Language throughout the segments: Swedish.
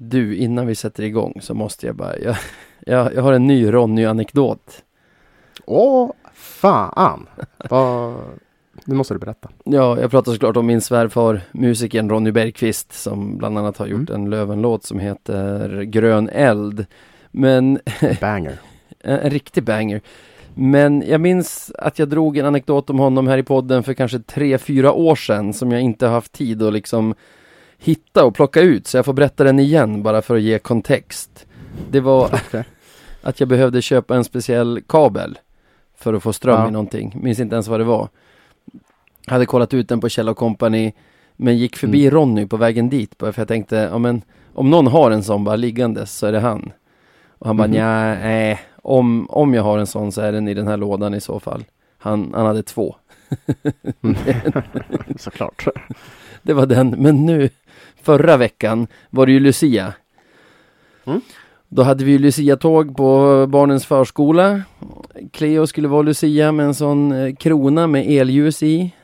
Du, innan vi sätter igång så måste jag bara, jag, jag, jag har en ny Ronny-anekdot. Åh, fan! Nu måste du berätta. Ja, jag pratar såklart om min svärfar, musikern Ronny Bergqvist, som bland annat har gjort en Lövenlåt som heter Grön eld. Men Banger. en, en riktig banger. Men jag minns att jag drog en anekdot om honom här i podden för kanske tre, fyra år sedan som jag inte har haft tid att liksom hitta och plocka ut. Så jag får berätta den igen bara för att ge kontext. Det var att jag behövde köpa en speciell kabel för att få ström Ja. i någonting. Minns inte ens vad det var. Hade kollat ut den på Kjell Company men gick förbi Mm. Ronny på vägen dit bara för jag tänkte, ja men om någon har en sån bara liggandes så är det han. Och han bara, nja, nej, om, om jag har en sån så är den i den här lådan i så fall. Han, han hade två. Såklart. Det var den, men nu förra veckan var det ju Lucia. Mm. Då hade vi Lucia-tåg på barnens förskola. Cleo skulle vara Lucia med en sån eh, krona med elljus i.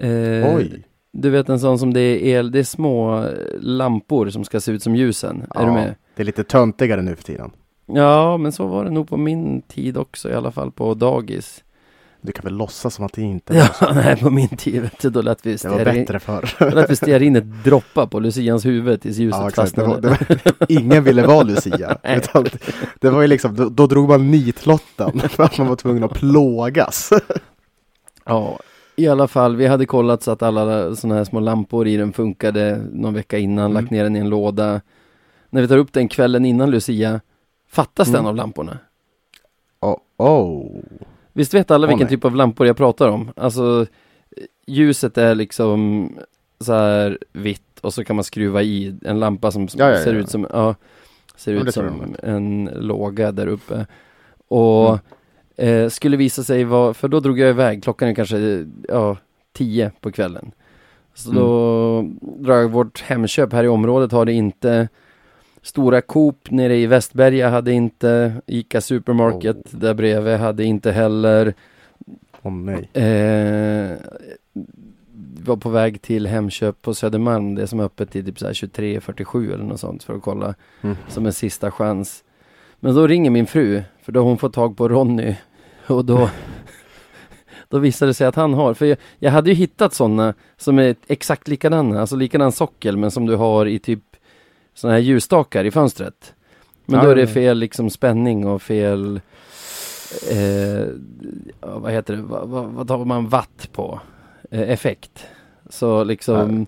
Eh, Oj. Du vet en sån som det är el, det är små eh, lampor som ska se ut som ljusen. Är du Ja, med? Det är lite töntigare nu för tiden. Ja, men så var det nog på min tid också, i alla fall på dagis. Du kan väl låtsas som att det inte var Ja, nej, på min tid, vet du, då lät vi Det var bättre förr. då lät vi stearinet droppa på Lucians huvud tills ljuset Ja, exakt. Det fastnade. var, det var, ingen ville vara Lucia. Utan det var ju liksom, då, då drog man nitlotten för att man var tvungen att plågas. Ja, i alla fall, vi hade kollat så att alla sådana här små lampor i den funkade någon vecka innan, Mm. lagt ner den i en låda. När vi tar upp den kvällen innan Lucia, fattas Mm. den av lamporna. Oh, oh. Visst vet alla Åh, vilken nej. typ av lampor jag pratar om? Alltså, ljuset är liksom så här vitt och så kan man skruva i en lampa som Ja, ja, ser ut som, ja, ser ut som en låga där uppe. Och Mm. eh, skulle visa sig vara, för då drog jag iväg, klockan är kanske, ja, tio på kvällen. Så Mm. då drar jag vårt Hemköp här i området har det inte Stora Coop nere i Västberga hade inte Ica Supermarket Oh. där bredvid hade inte heller Åh nej. eh, Var på väg till Hemköp på Södermalm Det som är öppet till typ så här 23.47 eller något sånt för att kolla Mm. Som en sista chans Men då ringer min fru För då har hon fått tag på Ronny Och då Då visade det sig att han har, för jag, jag hade ju hittat sådana som är exakt likadana, alltså likadan sockel men som du har i typ sådana här ljusstakar i fönstret. Men Ja, då är det fel liksom spänning och fel, eh, vad heter det, vad, vad, vad tar man watt på? Eh, effekt. Så liksom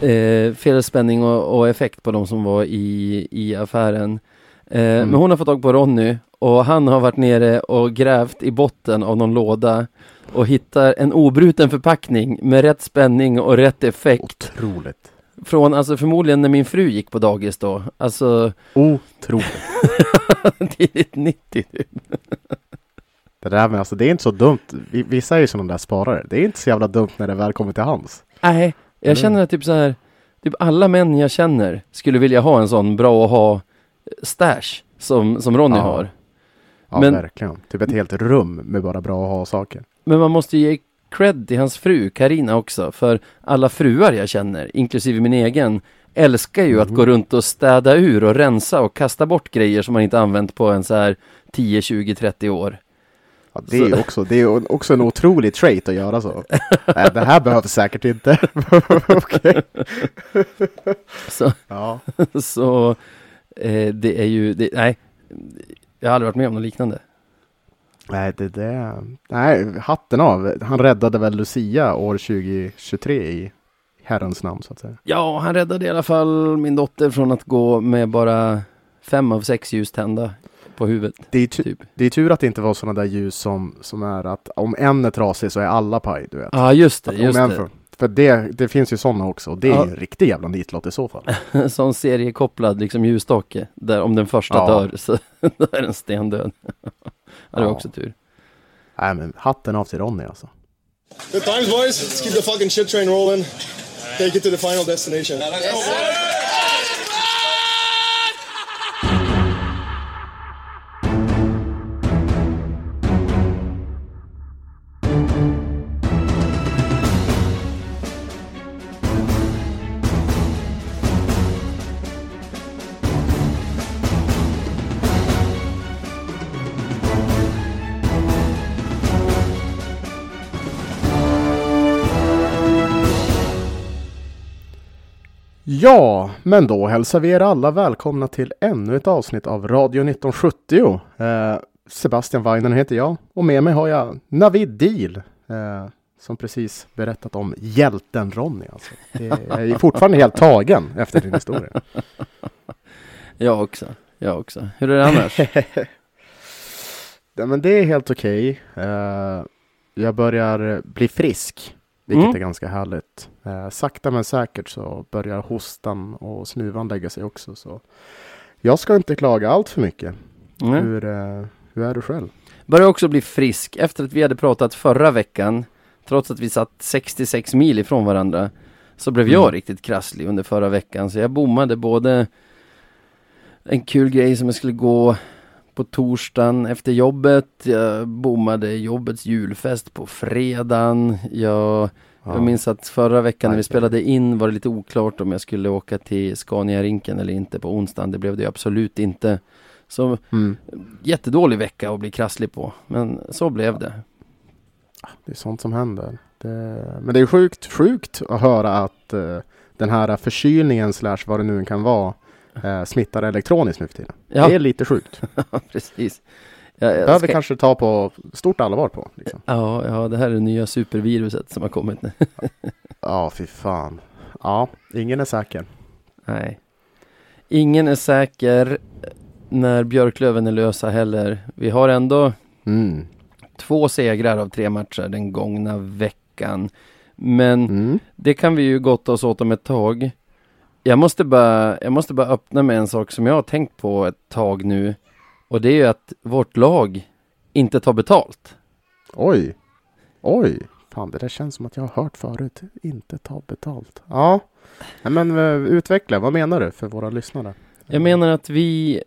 eh, fel spänning och, och effekt på de som var i, i affären. Eh, Mm. Men hon har fått tag på Ronny och han har varit nere och grävt i botten av någon låda och hittar en obruten förpackning med rätt spänning och rätt effekt. Otroligt. Från, alltså förmodligen när min fru gick på dagis då. Alltså, Otroligt. tidigt 90 typ. Det där med alltså, det är inte så dumt. Vi- Vissa är ju sådana där sparare. Det är inte så jävla dumt när det väl kommer till hands. Nej, jag Mm. känner att typ så här, typ alla män jag känner skulle vilja ha en sån bra att ha stash som, som Ronny Ja. har. Ja, Men- verkligen. Typ ett helt rum med bara bra att ha saker. Men man måste ge cred till hans fru Karina också, för alla fruar jag känner, inklusive min egen, älskar ju att Mhm. gå runt och städa ur och rensa och kasta bort grejer som man inte använt på en så här 10, 20, 30 år. Ja, det är också, det är också en otrolig trait att göra så. Nej, det här behövs säkert inte. Så, Ja. så eh, det är ju, det, nej, jag har aldrig varit med om något liknande. Nej, det, det, nej, hatten av. Han räddade väl Lucia år 2023 i herrens namn så att säga. Ja, han räddade i alla fall min dotter från att gå med bara fem av sex ljus tända på huvudet. Det är, tu- Typ. det är tur att det inte var sådana där ljus som, som är att om en är trasig så är alla paj, du vet. Ja, ah, just det, Att just det. För, för det, det finns ju sådana också och det är Ja. en riktig jävla nitlott i så fall. Sån seriekopplad liksom ljusstake, där om den första Ja. dör så då är den stendöd. Ja, det var Ja. också tur. Nej men hatten av till Ronny alltså. Good times, boys. Let's keep the fucking shit train rolling. Take it to the final destination. Ja, men då hälsar vi er alla välkomna till ännu ett avsnitt av Radio 1970. Eh, Sebastian Weinen heter jag och med mig har jag Navid Deal eh, som precis berättat om hjälten Ronny. Alltså. Det, jag är fortfarande helt tagen efter din historia. Jag också. Jag också. Hur är det annars? ja, men det är helt okej. Eh, jag börjar bli frisk, vilket Mm. är ganska härligt. Eh, sakta men säkert så börjar hostan och snuvan lägga sig också. Så jag ska inte klaga allt för mycket. Mm. Hur, eh, hur är du själv? Börjar också bli frisk efter att vi hade pratat förra veckan. Trots att vi satt 66 mil ifrån varandra. Så blev jag Mm. riktigt krasslig under förra veckan. Så jag bommade både en kul grej som jag skulle gå på torsdagen efter jobbet. Jag bommade jobbets julfest på fredagen. Jag, jag minns att förra veckan när vi spelade in var det lite oklart om jag skulle åka till Scania-rinken eller inte på onsdagen. Det blev det absolut inte. Så Mm. jättedålig vecka att bli krasslig på. Men så blev det. Det är sånt som händer. Det, men det är sjukt, sjukt att höra att eh, den här förkylningen slash vad det nu kan vara eh, smittar elektroniskt nu för tiden. Ja. Det är lite sjukt. Precis. Jag, jag behöver ska- kanske ta på stort allvar på. Liksom. Ja, ja, det här är det nya superviruset som har kommit nu. Ja, fy fan. Ja, ingen är säker. Nej. Ingen är säker när Björklöven är lösa heller. Vi har ändå Mm. två segrar av tre matcher den gångna veckan. Men Mm. det kan vi ju gotta oss åt om ett tag. Jag måste, bara, jag måste bara öppna med en sak som jag har tänkt på ett tag nu. Och det är ju att vårt lag inte tar betalt. Oj. Oj. Fan, det där känns som att jag har hört förut. Inte ta betalt. Ja. Men eh, utveckla. Vad menar du för våra lyssnare? Jag menar att vi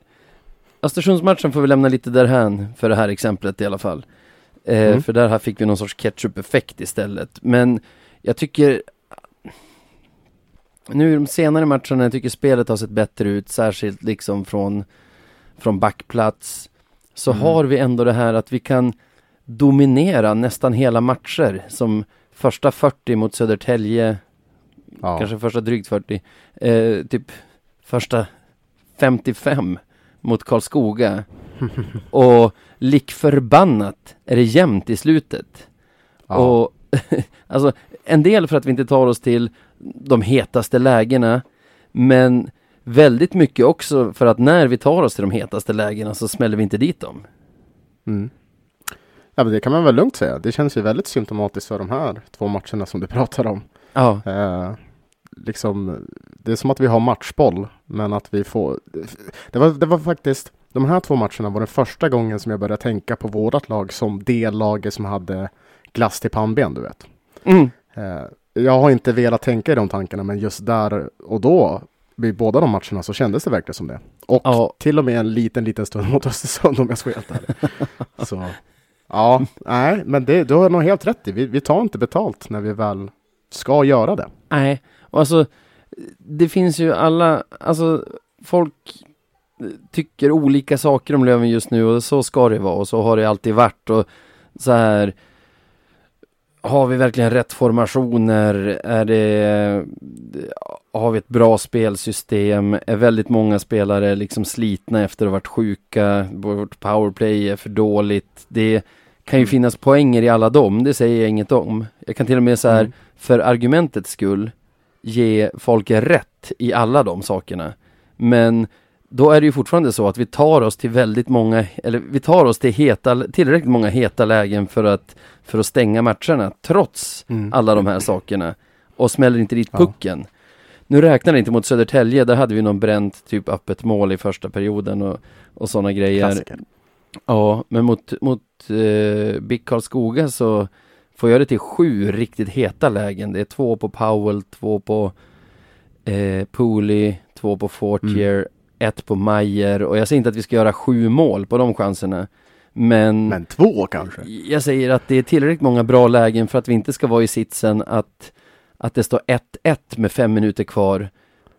Östersundsmatchen får vi lämna lite därhän för det här exemplet i alla fall. Eh, Mm. För där här fick vi någon sorts ketchup-effekt istället. Men jag tycker Nu i de senare matcherna, jag tycker spelet har sett bättre ut, särskilt liksom från Från backplats Så Mm. har vi ändå det här att vi kan Dominera nästan hela matcher Som första 40 mot Södertälje Ja. kanske första drygt 40, eh, typ första 55 mot Karlskoga. och lik förbannat är det jämnt i slutet. ja. Och alltså en del för att vi inte tar oss till de hetaste lägena, men väldigt mycket också för att när vi tar oss till de hetaste lägena så smäller vi inte dit dem. Mm. Ja, men det kan man väl lugnt säga. Det känns ju väldigt symptomatiskt för de här två matcherna som du pratar om. Ja, Eh, liksom, det är som att vi har matchboll, men att vi får... Det var, det var faktiskt, de här två matcherna var den första gången som jag började tänka på vårat lag som det laget som hade glass till pannben, du vet. mm. Eh, jag har inte velat tänka i de tankarna, men just där och då, vid båda de matcherna, så kändes det verkligen som det. Och ja, till och med en liten, liten stund mot Östersund om jag ska vara helt ärlig. Så, ja, nej, men det, du har nog helt rätt i. Vi, vi tar inte betalt när vi väl ska göra det. Nej, och alltså det finns ju alla, alltså folk tycker olika saker om Löven just nu och så ska det vara och så har det alltid varit och så här har vi verkligen rätt formationer? Är det, har vi ett bra spelsystem? Är väldigt många spelare liksom slitna efter att ha varit sjuka? Vårt powerplay är för dåligt. Det kan ju finnas poänger i alla dem, det säger jag inget om. Jag kan till och med så här, Mm. för argumentets skull, ge folk rätt i alla de sakerna. Men då är det ju fortfarande så att vi tar oss till väldigt många, eller vi tar oss till heta, tillräckligt många heta lägen för att, för att stänga matcherna, trots Mm. alla de här sakerna. Och smäller inte dit Ja. pucken. Nu räknar det inte mot Södertälje, där hade vi någon bränt typ öppet mål i första perioden och, och sådana grejer. Klassiker. Ja, men mot, mot eh, BIK Karlskoga så får jag det till sju riktigt heta lägen. Det är två på Powell, två på eh, Pooley, två på Fortier, ett på Mayer och jag säger inte att vi ska göra sju mål på de chanserna. Men, Men två kanske? jag säger att det är tillräckligt många bra lägen för att vi inte ska vara i sitsen att, att det står 1-1 med fem minuter kvar.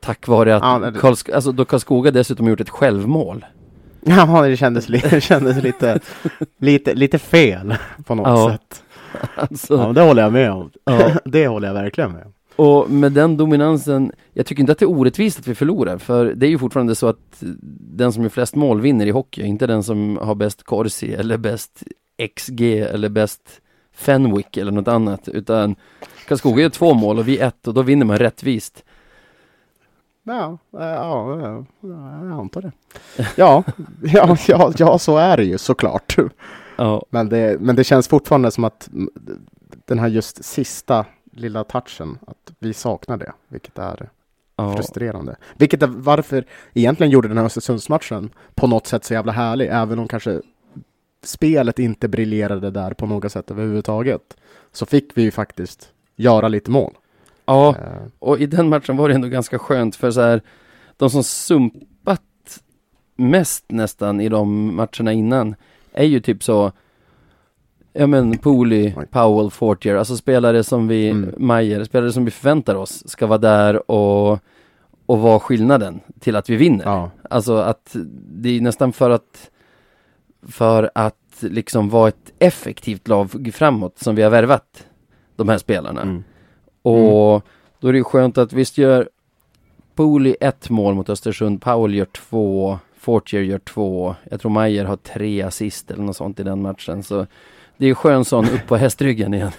Tack vare att Ja, Karlsk- alltså, då Karlskoga dessutom gjort ett självmål. Ja, det kändes, li- det kändes lite, lite, lite fel på något Ja. sätt. Alltså, Ja, det håller jag med om. ja. Det håller jag verkligen med om. Och med den dominansen, jag tycker inte att det är orättvist att vi förlorar, för det är ju fortfarande så att den som gör flest mål vinner i hockey, inte den som har bäst Corsi eller bäst XG eller bäst Fenwick eller något annat, utan Karlskoga gör två mål och vi ett och då vinner man rättvist. Ja, ja, ja, jag antar det. Ja, ja, ja, ja, så är det ju såklart. Ja, Men det, men det känns fortfarande som att den här just sista lilla touchen, att vi saknar det, vilket är ja, frustrerande. Vilket är varför egentligen gjorde den här Östersundsmatchen på något sätt så jävla härlig, även om kanske spelet inte briljerade där på något sätt överhuvudtaget. Så fick vi ju faktiskt göra lite mål. ja. Eh, Och i den matchen var det ändå ganska skönt för så här, de som sumpat mest nästan i de matcherna innan är ju typ så, ja men Pooley. Powell, Fortier, alltså spelare som vi, Mm. Mayer, spelare som vi förväntar oss ska vara där och, och vara skillnaden till att vi vinner. ja, Alltså att det är nästan för att, för att liksom vara ett effektivt lag framåt som vi har värvat de här spelarna. mm. Och då är det ju skönt att visst gör Pooley ett mål mot Östersund, Powell gör två, Fortier gör två, jag tror Mayer har tre assist eller något sånt i den matchen. Så det är skön sån upp på hästryggen igen.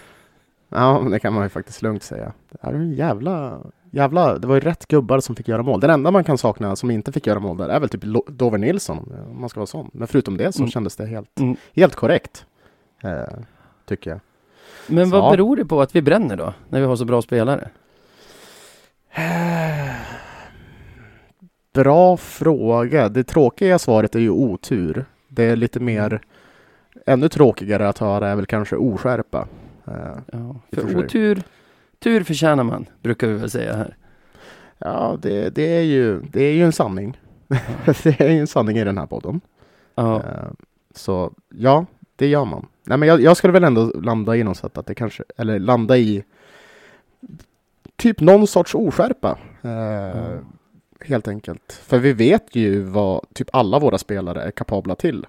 ja, det kan man ju faktiskt lugnt säga. Det är en jävla, jävla, det var ju rätt gubbar som fick göra mål. Den enda man kan sakna som inte fick göra mål där är väl typ Lo- Dover Nilsson, om man ska vara sån. Men förutom det så Mm. kändes det helt, Mm. helt korrekt. Eh, tycker jag. Men Så. vad beror det på att vi bränner då? När vi har så bra spelare? Bra fråga. Det tråkiga svaret är ju otur. Det är lite mer, ännu tråkigare att höra är väl kanske oskärpa. Eh, Ja, för otur, tur förtjänar man, brukar vi väl säga här. ja, det, det, är ju, det är ju en sanning. det är ju en sanning i den här podden. Ja, Eh, Så ja, det gör man. Nej, men jag, jag skulle väl ändå landa i något sätt att det kanske, eller landa i typ någon sorts oskärpa. Eh, Helt enkelt. För vi vet ju vad typ alla våra spelare är kapabla till.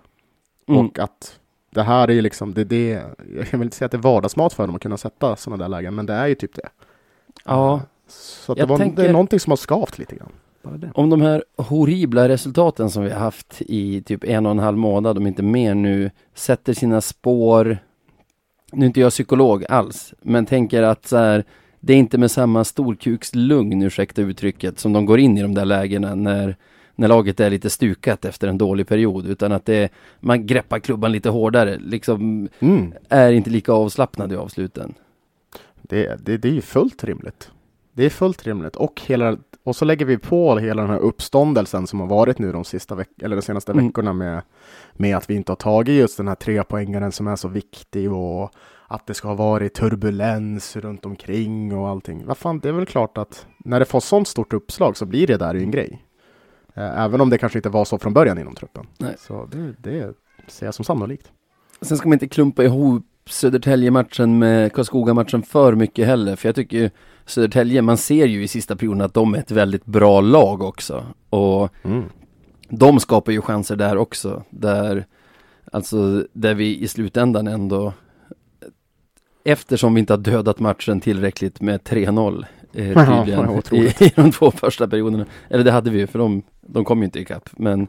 mm. Och att det här är ju liksom, det, det, jag vill inte säga att det är vardagsmat för dem att kunna sätta sådana där lägen, men det är ju typ det. ja. Så att det, var, det tänker- är någonting som har skavt lite grann. Bara det. Om de här horribla resultaten som vi har haft i typ en och en halv månad, om inte mer nu, sätter sina spår. Nu är inte jag psykolog alls, men tänker att så här, det är inte med samma storkukslugn, ursäkta uttrycket, som de går in i de där lägena när, när laget är lite stukat efter en dålig period, utan att det, man greppar klubban lite hårdare, liksom Mm. är inte lika avslappnad i avsluten. Det, det, det är ju fullt rimligt. Det är fullt rimligt. Och, hela, och så lägger vi på hela den här uppståndelsen som har varit nu de, sista veck eller de senaste Mm. veckorna med, med att vi inte har tagit just den här trepoängaren som är så viktig och att det ska ha varit turbulens runt omkring och allting. Vad fan, det är väl klart att när det får sånt stort uppslag så blir det där ju en grej. Eh, Även om det kanske inte var så från början inom truppen. Nej. Så det, det ser jag som sannolikt. Sen ska man inte klumpa ihop Södertälje-matchen med Karlskoga-matchen för mycket heller, för jag tycker ju Södertälje, man ser ju i sista perioden att de är ett väldigt bra lag också. Och Mm. de skapar ju chanser där också, där, alltså, där vi i slutändan ändå, eftersom vi inte har dödat matchen tillräckligt med 3-0 eh, Ja, tydligen otroligt. i, i de två första perioderna, eller det hade vi ju, för de, de kom ju inte ikapp, men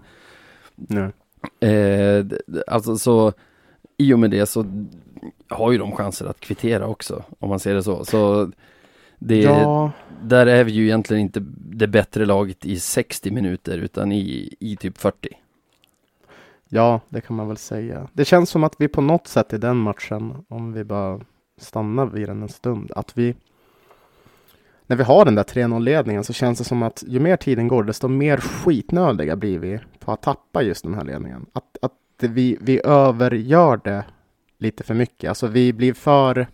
Nej. Eh, alltså så i och med det så har ju de chanser att kvittera också om man ser det så. Så det, Ja, där är vi ju egentligen inte det bättre laget i 60 minuter utan i, i typ 40. Ja, det kan man väl säga. Det känns som att vi på något sätt i den matchen, om vi bara stannar vid den en stund, att vi när vi har den där 3-0-ledningen så känns det som att ju mer tiden går, desto mer skitnödiga blir vi på att tappa just den här ledningen. Att, att vi, vi övergör det lite för mycket. Alltså vi blir för...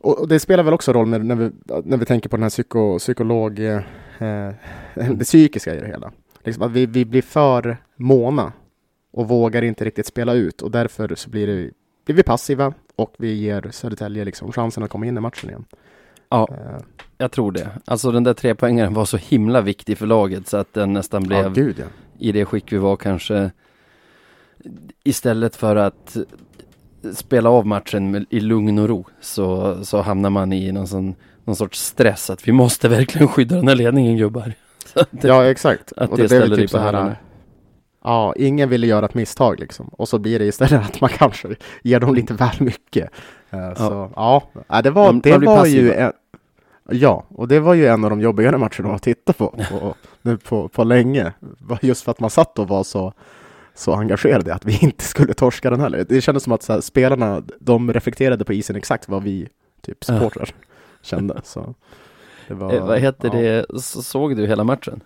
Och, och det spelar väl också roll med, när, vi, när vi tänker på den här psyko, psykolog... Eh, det psykiska i det hela. Liksom att vi, vi blir för måna och vågar inte riktigt spela ut och därför så blir, det, blir vi passiva och vi ger Södertälje liksom chansen att komma in i matchen igen. Ja, Eh, jag tror det. Alltså den där trepoängaren var så himla viktig för laget så att den nästan blev ja, gud ja. i det skick vi var kanske istället för att spela av matchen i lugn och ro så, så hamnar man i någon sån, någon sorts stress att vi måste verkligen skydda den här ledningen gubbar. Det, Ja, exakt. att Och det blev ställer dig typ så här, hälarna. Ja, ingen ville göra ett misstag liksom. Och så blir det istället att man kanske ger dem lite väl mycket. Eh, Så ja, Nej, det var, Man- det man var passiv, ju en, Ja, och det var ju en av de jobbigare matcherna att titta på, på nu på, på länge. Just för att man satt och var så, så engagerade i att vi inte skulle torska den heller. Det kändes som att här, spelarna, de reflekterade på isen exakt vad vi typ Ja. supportrar kände. Så det var, eh, vad heter ja. det, Så- såg du hela matchen?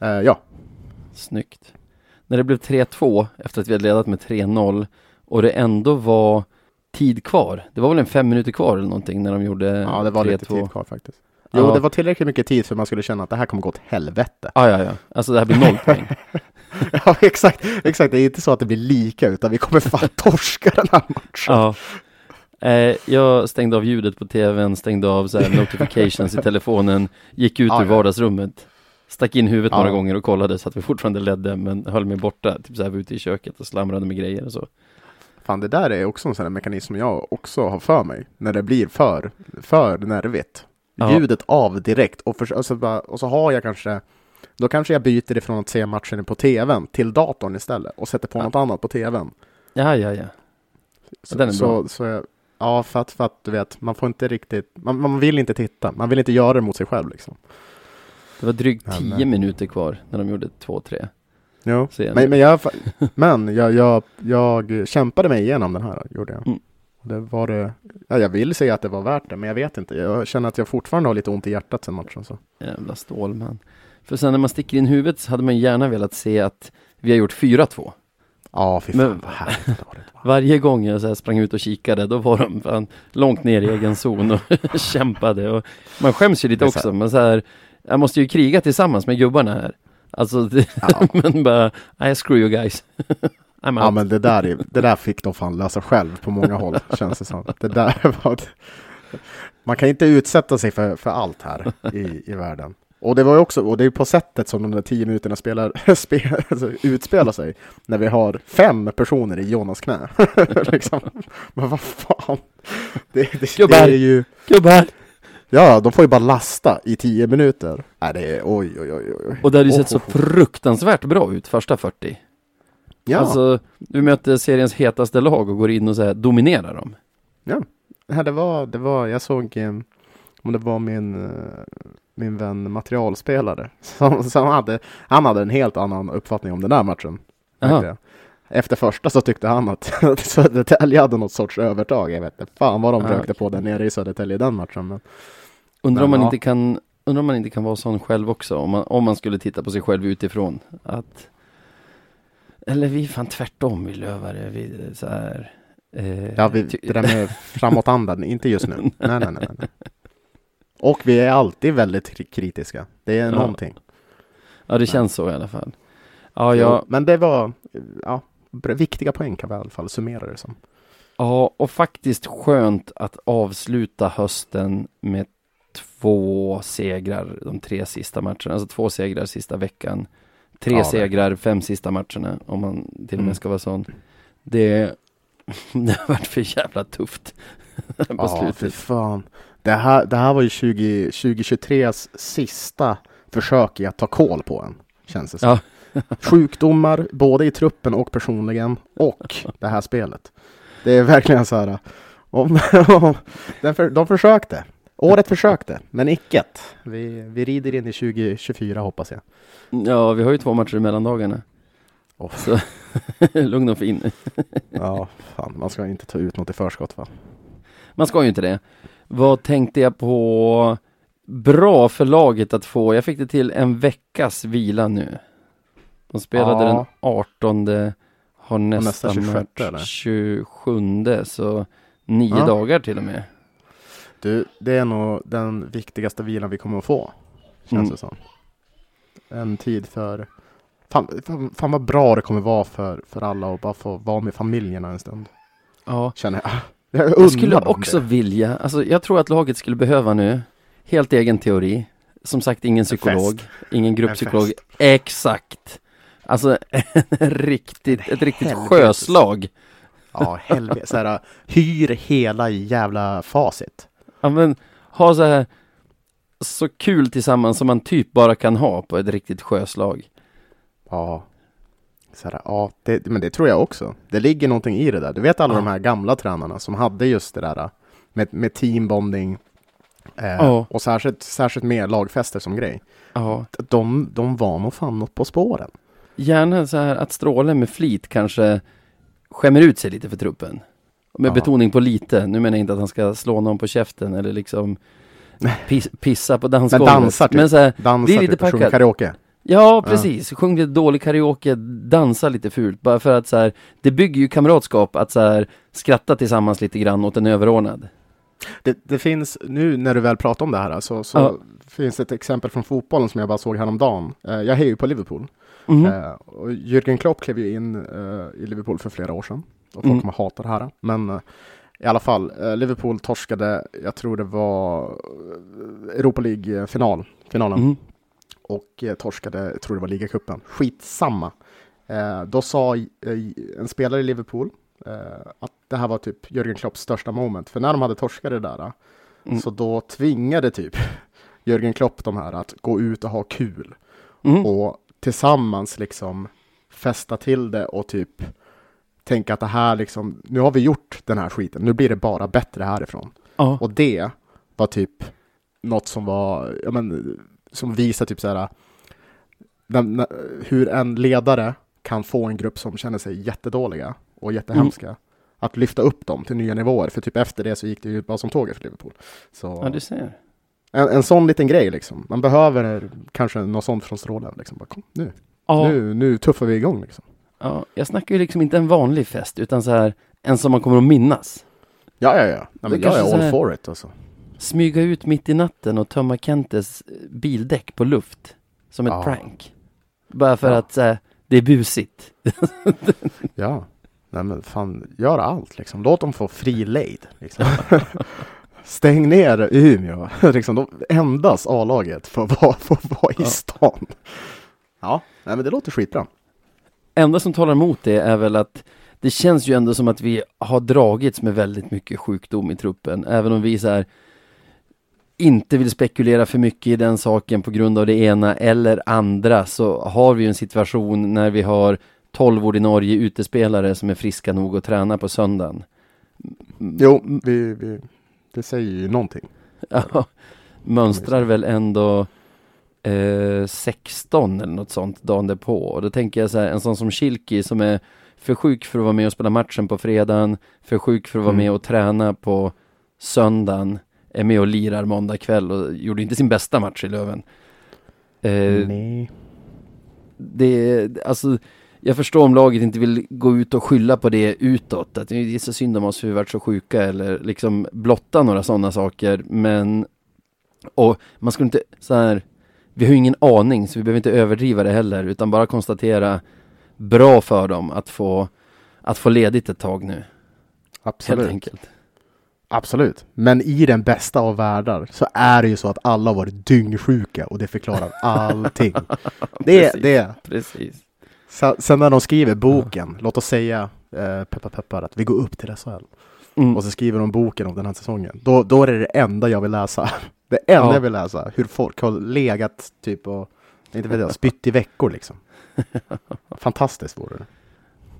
Eh, ja, Snyggt. När det blev 3-2 efter att vi hade ledat med 3-0 och det ändå var tid kvar. Det var väl en fem minuter kvar eller någonting när de gjorde ja, det var 3-2. lite tid kvar faktiskt. Jo, Ja. det var tillräckligt mycket tid för man skulle känna att det här kommer gå åt helvete. Ja, ja, ja. Alltså det här blir noll poäng. Ja, exakt. Exakt, det är inte så att det blir lika, utan vi kommer fan torska den här matchen. Ja. Eh, jag stängde av ljudet på tvn, stängde av så här notifications i telefonen, gick ut Ja, ur vardagsrummet, stack in huvudet några gånger och kollade så att vi fortfarande ledde, men höll mig borta, typ så här var ute i köket och slamrade med grejer och så. Fan, det där är också en sån här mekanism jag också har för mig. När det blir för, för nervigt. Ja. Ljudet av direkt. Och, för, och, så bara, och så har jag kanske, då kanske jag byter ifrån att se matchen på tvn till datorn istället. Och sätter på Ja. något annat på tvn. Ja, ja, ja. Så, Den är så, bra. så jag, ja, för att, för att du vet, man får inte riktigt, man, man vill inte titta. Man vill inte göra det mot sig själv liksom. Det var drygt Men, 10 eh. minuter kvar när de gjorde 2-3. Jo. Men, men, jag, men jag, jag, jag kämpade mig igenom den här, gjorde jag. Mm. Det var det, ja, jag vill säga att det var värt det, men jag vet inte. Jag känner att jag fortfarande har lite ont i hjärtat sen matchen. Så. Jävla Stålman. För sen när man sticker in huvudet så hade man gärna velat se att vi har gjort 4-2. Ja, fy fan Men- vad härligt det var. Varje gång jag så sprang ut och kikade, då var de fan långt ner i egen zon och kämpade. Och man skäms ju lite också, men så här, jag måste ju kriga tillsammans med gubbarna här. Alltså, det, Ja. men bara, nej, screw you guys. Ja, men det där, är, det där fick de fan lösa själv på många håll, känns det som. Det där var... Man kan inte utsätta sig för, för allt här i, i världen. Och det var ju också, och det är på sättet som de där tio minuterna spelar, spel, alltså, utspelar sig. När vi har fem personer i Jonas knä. liksom. Men vad fan. Det, det, det är ju, Gubbar! Ja, de får ju bara lasta i tio minuter. Nej, det är oj, oj, oj, oj. Och det hade ju Oh, sett så oh, oh. fruktansvärt bra ut första 40. Ja, Alltså, vi möter seriens hetaste lag och går in och så här dominerar dem. Ja, det var, det var, jag såg eh, om det var min, eh, min vän materialspelare som, som hade, han hade en helt annan uppfattning om den där matchen. Efter första så tyckte han att Södertälje hade något sorts övertag. Jag vet inte fan vad de Ah, rökte okej. på där nere i Södertälje i den matchen. Men, Undrar om man ja. inte kan Undrar om man inte kan vara sån själv också, om man, om man skulle titta på sig själv utifrån. Att Eller vi är fan tvärtom, vi lövare, vi så här eh, ja, vi, det där med framåtandan, inte just nu. Nej, nej, nej, nej, nej. Och vi är alltid väldigt kri- kritiska. Det är Ja. någonting. Ja, det känns så i alla fall. Ja, Jo, ja, Men det var ja, viktiga poäng kan vi i alla fall summera det som. ja, och faktiskt skönt att avsluta hösten med två segrar de tre sista matcherna. Alltså två segrar sista veckan. Tre Ja, segrar fem sista matcherna, om man till och med Mm. ska vara sån. Det, det har varit för jävla tufft på Ja, slutet. fan. Det här, det här var ju 20, 2023s sista försök i att ta koll på en, känns det som. Ja. Sjukdomar, både i truppen och personligen, och det här spelet. Det är verkligen så här, om, om, för, de försökte. Året försökte, men icket. Vi, vi rider in i 2024 hoppas jag. Ja, vi har ju två matcher i mellandagarna. Oh. Så lugn och fin. Ja, fan, man ska inte ta ut något i förskott va? Man ska ju inte det. Vad tänkte jag på? Bra för laget att få. Jag fick det till en veckas vila nu. De spelade Ja. den 18, har nästa, nästa 26, match eller? 27, så nio Ja. dagar till och med. Du, det är nog den viktigaste vilan vi kommer att få. Känns Mm. det som. En tid för... Fan, fan, fan vad bra det kommer vara för, för alla att bara få vara med familjerna en stund. Ja, Känner jag. Jag, jag skulle också det. vilja, alltså jag tror att laget skulle behöva nu, helt egen teori, som sagt ingen psykolog, ingen grupppsykolog, exakt. Alltså en riktigt, ett riktigt helvetes- sjöslag. Ja, helvete. Så här, hyr hela jävla facit. Ja men, ha så här så kul tillsammans som man typ bara kan ha på ett riktigt sjöslag. Ja. Så här, ja, det, men det tror jag också. Det ligger någonting i det där. Du vet alla Ja. de här gamla tränarna som hade just det där med, med teambonding eh, Ja. och särskilt, särskilt med lagfester som grej. Ja. De, de var nog fan något på spåren. Gärna så här att Stråle med flit kanske skämmer ut sig lite för truppen. Med Ja. betoning på lite. Nu menar jag inte att han ska slå någon på käften eller liksom pis, pissa på dansgolvet. dansar typ. Men så här, Dansa Blir lite typ, packad. karaoke. Ja, precis. Sjung lite dålig karaoke, dansa lite fult. Bara för att så här, det bygger ju kamratskap att så här, skratta tillsammans lite grann åt en överordnad. Det, det finns, nu när du väl pratar om det här, så, så Ja. finns det ett exempel från fotbollen som jag bara såg häromdagen. Eh, jag hejar ju på Liverpool. Mhm. Eh, och Jürgen Klopp klev ju in eh, i Liverpool för flera år sedan. Och folk Mm. kommer hata det här. Men eh, i alla fall, eh, Liverpool torskade, jag tror det var eh, Europa League-final, finalen. Mhm. Och torskade, jag tror det var ligacupen. Skitsamma. Eh, då sa en spelare i Liverpool eh, att det här var typ Jürgen Klopps största moment. För när de hade torskat det där, Mm. så då tvingade typ Jürgen Klopp de här att gå ut och ha kul Mhm. och tillsammans liksom fästa till det och typ tänka att det här liksom, nu har vi gjort den här skiten, nu blir det bara bättre härifrån. Ja. Och det var typ något som var, ja men, som visar typ så här när, hur en ledare kan få en grupp som känner sig jättedåliga och jättehemska att lyfta upp dem till nya nivåer. För typ efter det så gick det ju bara som tåget för Liverpool. Så ja, du ser. en, en sån liten grej liksom. Man behöver kanske något sånt från Stråle. Liksom. Bara, kom, nu, Ja, nu, nu tuffar vi igång liksom. Ja, jag snackar ju liksom inte en vanlig fest, utan så här, en som man kommer att minnas. Ja, ja, ja. Nej, men jag är så all for it alltså. Smyga ut mitt i natten och tömma Kentes eh, bildäck på luft. Som ett Ja. prank. Bara för Ja. att eh, det är busigt. Ja. Nej men fan, gör allt liksom. Låt dem få fri lejd. Liksom. Stäng ner Umeå. liksom, de endas A-laget får vara, får vara i stan. Ja, nej men det låter skitbra. Enda som talar emot det är väl att det känns ju ändå som att vi har dragits med väldigt mycket sjukdom i truppen. Även om vi så här inte vill spekulera för mycket i den saken på grund av det ena eller andra så har vi ju en situation när vi har 12 ordinarie utespelare som är friska nog att träna på söndagen. Jo, vi, vi, det säger ju någonting. Ja, mönstrar väl ändå eh, 16 eller något sånt dagen därpå. Och då tänker jag så här, en sån som Kilki som är för sjuk för att vara med och spela matchen på fredagen, för sjuk för att vara Mm. med och träna på söndagen, är med och lirar måndag kväll och gjorde inte sin bästa match i Löven. Eh, Nej. det, alltså, jag förstår om laget inte vill gå ut och skylla på det utåt, att det är så synd om oss vi varit så sjuka eller liksom blotta några sådana saker, men och man skulle inte så här, vi har ju ingen aning så vi behöver inte överdriva det heller, utan bara konstatera bra för dem att få, att få ledigt ett tag nu, helt Absolut. enkelt. Absolut. Men i den bästa av världar så är det ju så att alla har varit dyngsjuka och det förklarar allting. det, Precis. det. Precis. Sen, när de skriver boken, låt oss säga, eh, peppar peppar, att vi går upp till SHL. Mm. Och så skriver de boken om den här säsongen. Då, då är det det enda jag vill läsa. Det enda Ja. jag vill läsa. Hur folk har legat typ och, inte vet jag, spytt i veckor liksom. Fantastiskt vore det.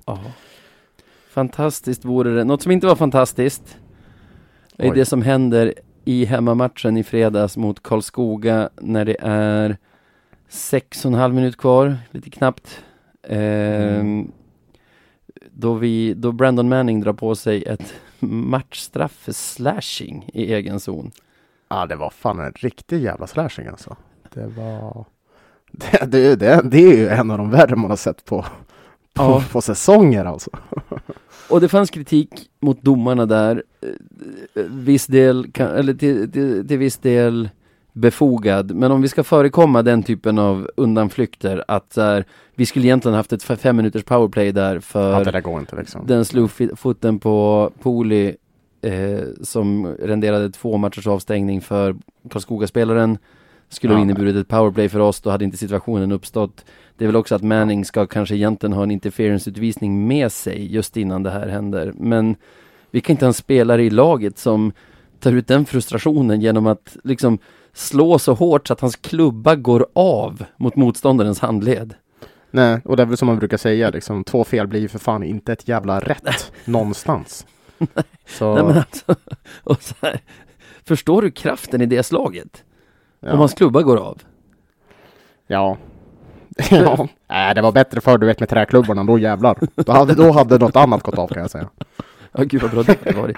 Ja. Fantastiskt vore det. Något som inte var fantastiskt är Oj. det som händer i hemmamatchen i fredags mot Karlskoga när det är sex och en halv minut kvar, lite knappt. Ehm, Mm. då, vi, då Brandon Manning drar på sig ett matchstraff för slashing i egen zon. Ja, det var fan en riktig jävla slashing alltså. Det var... Det, det, det, det är ju en av de värre man har sett på, på, Ja. på säsonger alltså. Och det fanns kritik mot domarna där, eh, viss del, eller till, till, till viss del befogad. Men om vi ska förekomma den typen av undanflykter, att här, vi skulle egentligen haft ett fem minuters powerplay där Ja, för det där går inte liksom. den slog foten på Poli eh, som renderade två matchers avstängning för Karlskoga-spelaren. Skulle ha Ja. inneburit ett powerplay för oss, då hade inte situationen uppstått. Det är väl också att Manning ska kanske egentligen ha en interference-utvisning med sig just innan det här händer. Men vi kan inte ha en spelare i laget som tar ut den frustrationen genom att liksom slå så hårt så att hans klubba går av mot motståndarens handled. Nej, och det är väl som man brukar säga, liksom, två fel blir ju för fan inte ett jävla rätt någonstans. Så, Nej, men alltså, och så här, förstår du kraften i det slaget? ja. Om hans klubba går av. Ja. ja. Nej, det var bättre förr du vet med träklubborna, då jävlar. Då hade, då hade något annat gått av kan jag säga. Ja, gud vad bra det hade varit.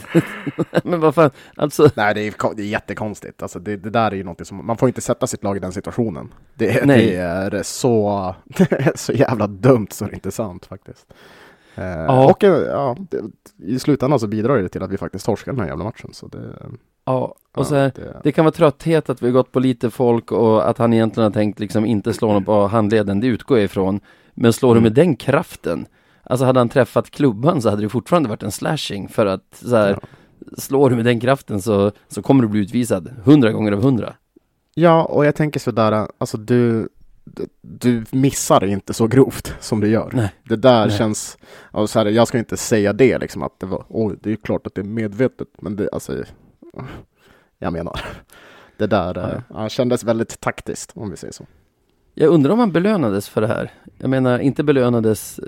men vad fan, alltså. Nej, det är, det är jättekonstigt. Alltså, det, det där är ju någonting som, man får inte sätta sitt lag i den situationen. Det, det är så, det är så jävla dumt så det är inte sant faktiskt. Eh, Ja. Och eh, ja, det, i slutändan så bidrar det till att vi faktiskt torskar den här jävla matchen. Så det, Ja, och ja, så här, det, det kan vara trötthet att vi gått på lite folk och att han egentligen har tänkt liksom inte slå honom på handleden, det utgår jag ifrån. Men slår du Mm. med den kraften, alltså hade han träffat klubban så hade det fortfarande varit en slashing för att så här, Ja. slår du med den kraften så, så kommer du bli utvisad hundra gånger av hundra. Ja, och jag tänker sådär, alltså du, du- missar inte så grovt som du gör. Nej. Det där Nej. känns, alltså så här, jag ska inte säga det liksom att det var, oj, det är klart att det är medvetet, men det, alltså, jag menar, det där Ja, ja. kändes väldigt taktiskt om vi säger så. Jag undrar om han belönades för det här. Jag menar, inte belönades eh,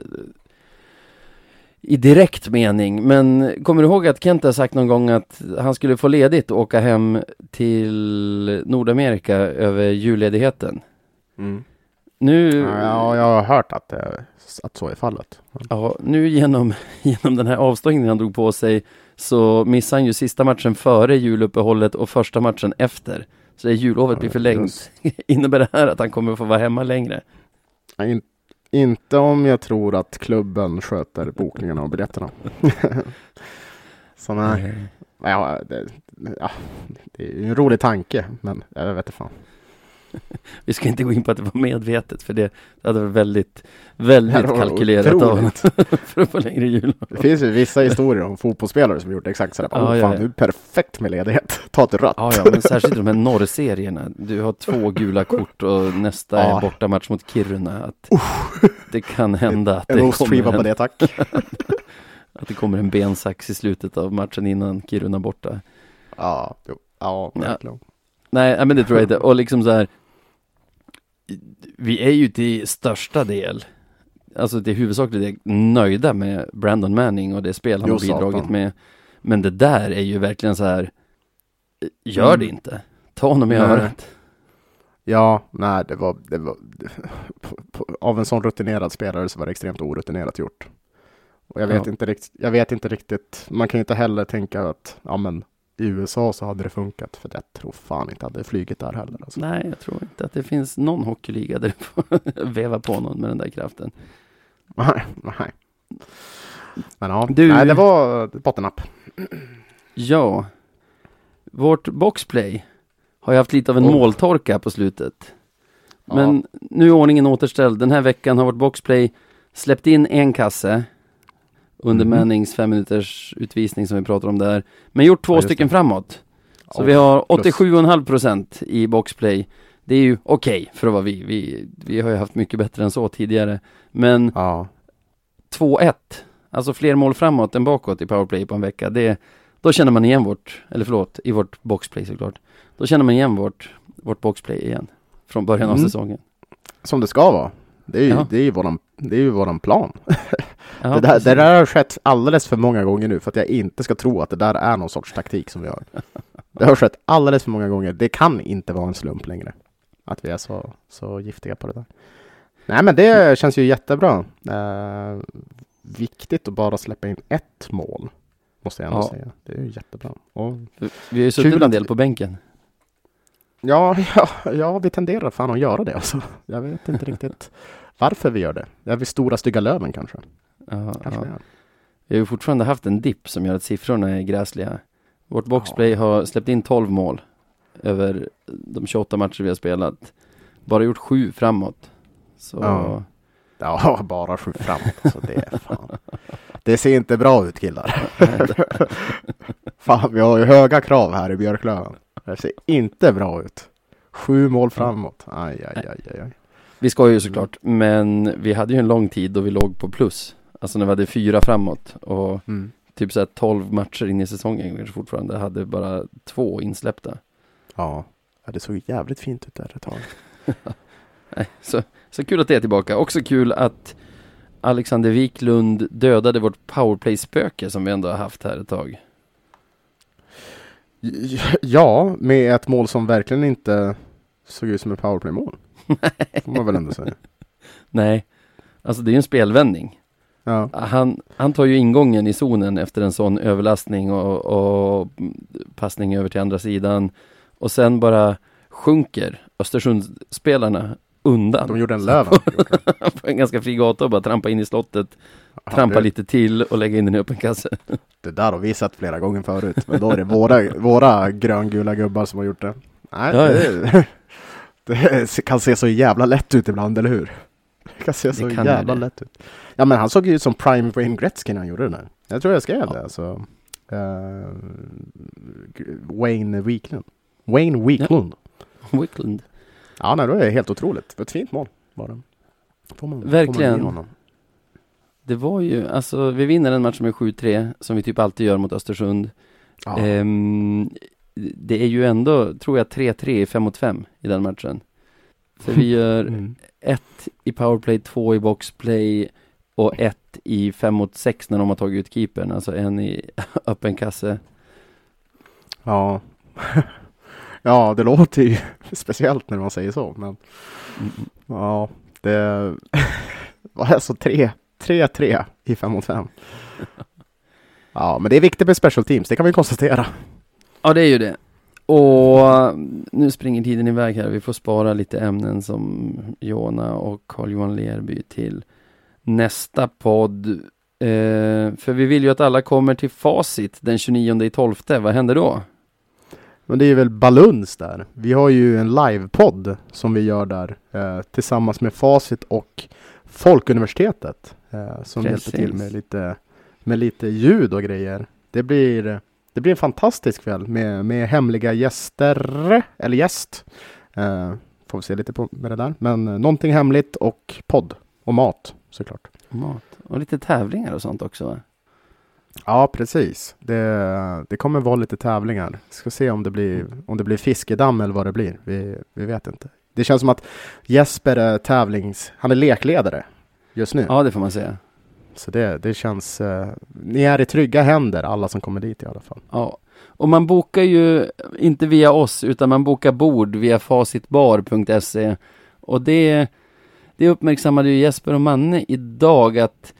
i direkt mening, men kommer du ihåg att Kent har sagt någon gång att han skulle få ledigt och åka hem till Nordamerika över julledigheten? Nu, Ja, jag har hört att, det, att så är fallet. ja, nu genom, genom den här avstängningen han drog på sig så missar han ju sista matchen före juluppehållet och första matchen efter. Så det jullovet blir Ja, förlängt. Innebär det här att han kommer få vara hemma längre? Nej, inte om jag tror att klubben sköter bokningarna och biljetterna. så nej. Ja, det, ja, det är ju en rolig tanke, men jag vet inte fan. Vi ska inte gå in på att det var medvetet för det hade varit väldigt, väldigt kalkylerat av honom för att få längre jul. Det finns ju vissa historier om fotbollsspelare som gjort exakt sådär. Ja, Åh ja, fan, ja. du är perfekt med ledighet. Ta ett rött. Ja, ja, men särskilt de här norrserierna. Du har två gula kort och nästa Ja. är bortamatch mot Kiruna. Att det kan hända att en det, kommer på en, det, tack. att det kommer en bensax i slutet av matchen innan Kiruna borta. Ja, jo, ja, Ja. verkligen. Nej, nej, men det tror jag inte. Och liksom så här. Vi är ju till största del, alltså till huvudsaklig del nöjda med Brandon Manning och det spel han Jo, har bidragit satan. med. Men det där är ju verkligen så här. Gör det Mm. inte. Ta honom i Nej. örat. Ja, nej, det var, det var på, på, av en sån rutinerad spelare så var det extremt orutinerat gjort. Och jag vet, Ja. inte riktigt, jag vet inte riktigt, man kan ju inte heller tänka att ja, men, i USA så hade det funkat, för jag tror fan inte hade flugit där heller. Alltså. Nej, jag tror inte att det finns någon hockeyliga där du får veva på någon med den där kraften. Nej, nej. Men ja, Du- nej, det var bottennapp. Ja, vårt boxplay har ju haft lite av en Oh. måltorka på slutet. Ja. Men nu är ordningen återställd. Den här veckan har vårt boxplay släppt in en kasse under Mhm. Mannings fem minuters utvisning som vi pratar om där. Men gjort två Ja, stycken det. framåt. Så Ja, vi har plus. 87,5 procent i boxplay. Det är ju okej för att vara vi. vi. Vi har ju haft mycket bättre än så tidigare. Men Ja, 2-1, alltså fler mål framåt än bakåt i powerplay på en vecka, det, då känner man igen vårt, eller förlåt, i vårt boxplay såklart. Då känner man igen vårt, vårt boxplay igen. Från början av Mm. säsongen. som det ska vara. Det är ju, Ja. det är ju, våran, det är ju våran plan. Ja, det, där, det där har skett alldeles för många gånger nu för att jag inte ska tro att det där är någon sorts taktik som vi har. Det har skett alldeles för många gånger. Det kan inte vara en slump längre. Att vi är så, så giftiga på det där. Nej men det känns ju jättebra. Eh, viktigt att bara släppa in ett mål. Måste jag ändå Ja. säga. Det är ju jättebra. Och, Vi har ju suttit en del på bänken. Ja, ja, ja, vi tenderar fan att göra det alltså. Jag vet inte riktigt varför vi gör det. Det är vi stora stygga löven kanske. Ja, kanske ja. vi har ju fortfarande haft en dipp som gör att siffrorna är gräsliga. Vårt boxplay har släppt in 12 mål över de 28 matcher vi har spelat. Bara gjort sju framåt. Så Ja. Ja, bara sju framåt. Så det, är fan. det ser inte bra ut killar. fan, vi har ju höga krav här i Björklöven. Det ser inte bra ut. Sju mål framåt. Aj, aj, aj, aj. aj. Vi ska ju såklart, men vi hade ju en lång tid då vi låg på plus. Alltså när vi hade fyra framåt och Mm. typ såhär 12 matcher in i säsongen kanske fortfarande hade bara två insläppta. Ja, det såg jävligt fint ut där ett tag. Så, så kul att det är tillbaka. Också kul att Alexander Wiklund dödade vårt powerplay-spöke som vi ändå har haft här ett tag. Ja, med ett mål som verkligen inte såg ut som ett powerplay-mål. får man väl ändå säga. Nej, alltså det är ju en spelvändning. Ja. Han, han tar ju ingången i zonen efter en sån överlastning och, och passning över till andra sidan. Och sen bara sjunker Östersundsspelarna undan. De gjorde en Löven. på en ganska fri gata och bara trampa in i slottet. Ja, Trampa det, lite till och lägga in den i öppen kasse. det där har vi sett flera gånger förut. Men då är det våra, våra gröngula gubbar som har gjort det. Nej, Ja, det, det kan se så jävla lätt ut ibland, eller hur? Det kan se så kan jävla lätt ut. Ja, men han såg ju ut som Prime Wayne Gretzky när han gjorde det där. Jag tror jag skrev det. Alltså. Eh, Wayne Wiklund. Wayne Wiklund. Wickland. Ja, nej, då är det helt otroligt. Ett fint mål var det. Får man, Verkligen. Får man. Det var ju, alltså vi vinner en match med 7-3 som vi typ alltid gör mot Östersund. Ja. Ehm, det är ju ändå, tror jag, 3-3 i 5 mot 5 i den matchen. För vi gör Mm. ett i powerplay, två i boxplay och ett i 5 mot 6 när de har tagit ut keepern. Alltså en i öppen kasse. Ja. ja, det låter ju speciellt när man säger så, men Mm, ja, det var alltså 3 3-3 i 5 mot 5. Ja, men det är viktigt med special teams, det kan vi konstatera. Ja, det är ju det. Och nu springer tiden iväg här. Vi får spara lite ämnen som Jona och Carl-Johan Lerby till nästa podd. Eh, för vi vill ju att alla kommer till facit den 29 i 12. Vad händer då? Men det är väl baluns där. Vi har ju en livepodd som vi gör där eh, tillsammans med Facit och Folkuniversitetet eh, som Precis. hjälper till med lite, med lite ljud och grejer. Det blir, det blir en fantastisk kväll med, med hemliga gäster, eller gäst. Eh, får vi se lite på med det där. Men eh, någonting hemligt och podd och mat såklart. Mat. Och lite tävlingar och sånt också? Ja, precis. Det, det kommer vara lite tävlingar. Ska se om det blir, om det blir fiskedamm eller vad det blir. Vi, vi vet inte. Det känns som att Jesper är tävlings... Han är lekledare just nu. Ja, det får man säga. Så det, det känns... Eh, ni är i trygga händer, alla som kommer dit i alla fall. Ja. Och man bokar ju inte via oss utan man bokar bord via facitbar.se och det, det uppmärksammade ju Jesper och Manne idag att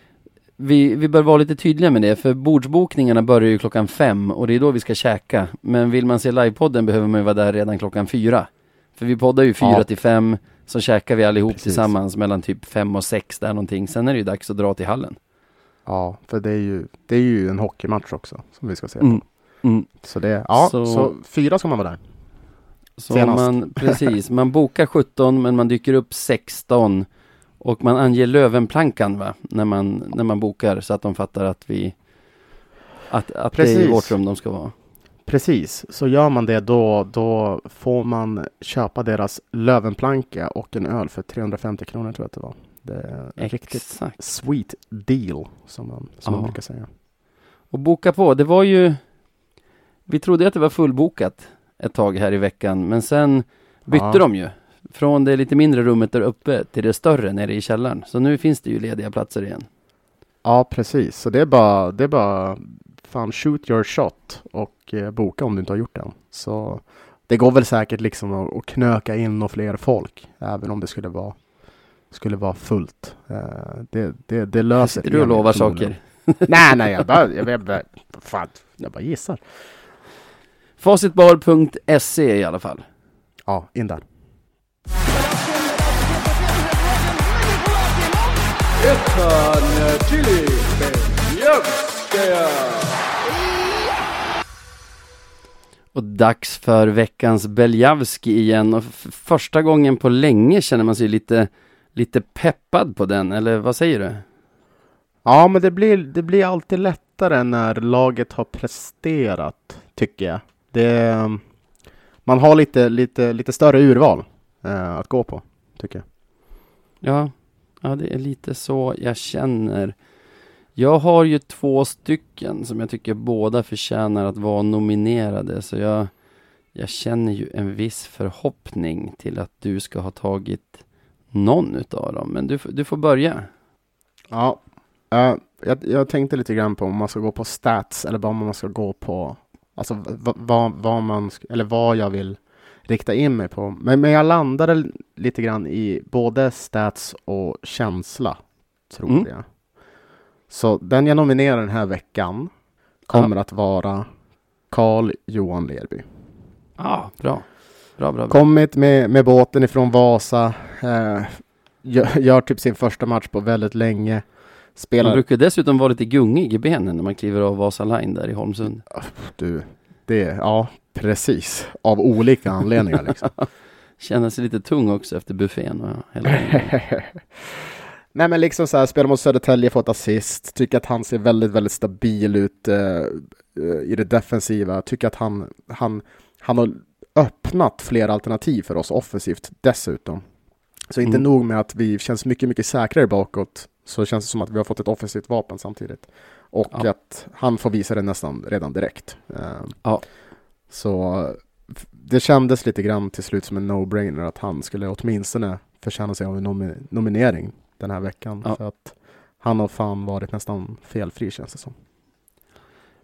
vi, vi bör vara lite tydliga med det för bordsbokningarna börjar ju klockan fem och det är då vi ska käka. Men vill man se livepodden behöver man ju vara där redan klockan fyra. För vi poddar ju fyra Ja. till fem så käkar vi allihop Precis. tillsammans mellan typ fem och sex där någonting. Sen är det ju dags att dra till hallen. Ja, för det är ju, det är ju en hockeymatch också som vi ska se på. Mm. Mm. Så det, ja, så, Så- fyra ska man vara där. Så Senast. man, precis, man bokar 17 men man dyker upp 16 och man anger Lövenplankan va, när man, när man bokar så att de fattar att vi att, att det är i vårt rum de ska vara. Precis, så gör man det då, då får man köpa deras Lövenplanka och en öl för 350 kronor tror jag att det var. Det är en riktigt sweet deal som man, som man brukar säga. Och boka på, det var ju Vi trodde att det var fullbokat ett tag här i veckan men sen bytte Ja. de ju från det lite mindre rummet där uppe till det större nere i källaren. Så nu finns det ju lediga platser igen. Ja, precis. Så det är bara, det är bara fan shoot your shot och eh, boka om du inte har gjort det än. Så det går väl säkert liksom att, att knöka in och fler folk, även om det skulle vara skulle vara fullt. Eh, det, det, det löser Sitter du och lovar saker? nej, nej, jag bara, jag, jag, jag, fan, jag bara gissar. Facitbar.se i alla fall. Ja, in där. Och dags för veckans Beljavski igen och första gången på länge känner man sig lite, lite peppad på den, eller vad säger du? Ja, men det blir, det blir alltid lättare när laget har presterat, tycker jag. Det, man har lite, lite, lite större urval eh, att gå på, tycker jag. Ja, ja, det är lite så jag känner. Jag har ju två stycken som jag tycker båda förtjänar att vara nominerade, så jag, jag känner ju en viss förhoppning till att du ska ha tagit någon utav dem. Men du, du får börja. Ja, uh, jag, jag tänkte lite grann på om man ska gå på stats eller bara om man ska gå på alltså vad, vad, man, eller vad jag vill rikta in mig på. Men, men jag landade lite grann i både stats och känsla, tror Mm. jag. Så den jag nominerar den här veckan kommer att vara Carl Johan Lerby. Ja, bra. Bra, bra, bra. Kommit med, med båten ifrån Vasa. Eh, gör, gör typ sin första match på väldigt länge. Man Spelar... brukar dessutom vara lite gungig i benen när man kliver av Vasa Line där i Holmsund. Du, det, ja precis. Av olika anledningar liksom. Känner sig lite tung också efter buffén och hela. Nej men liksom så här, spelar mot Södertälje, fått assist. Tycker att han ser väldigt, väldigt stabil ut eh, i det defensiva. Tycker att han, han, han har öppnat fler alternativ för oss offensivt dessutom. Så inte Mm. nog med att vi känns mycket, mycket säkrare bakåt, så känns det som att vi har fått ett offensivt vapen samtidigt. Och Ja. att han får visa det nästan redan direkt. Eh, Ja. Så det kändes lite grann till slut som en no-brainer att han skulle åtminstone förtjäna sig av en nomi- nominering den här veckan. Ja. För att han har fan varit nästan felfri känns det som.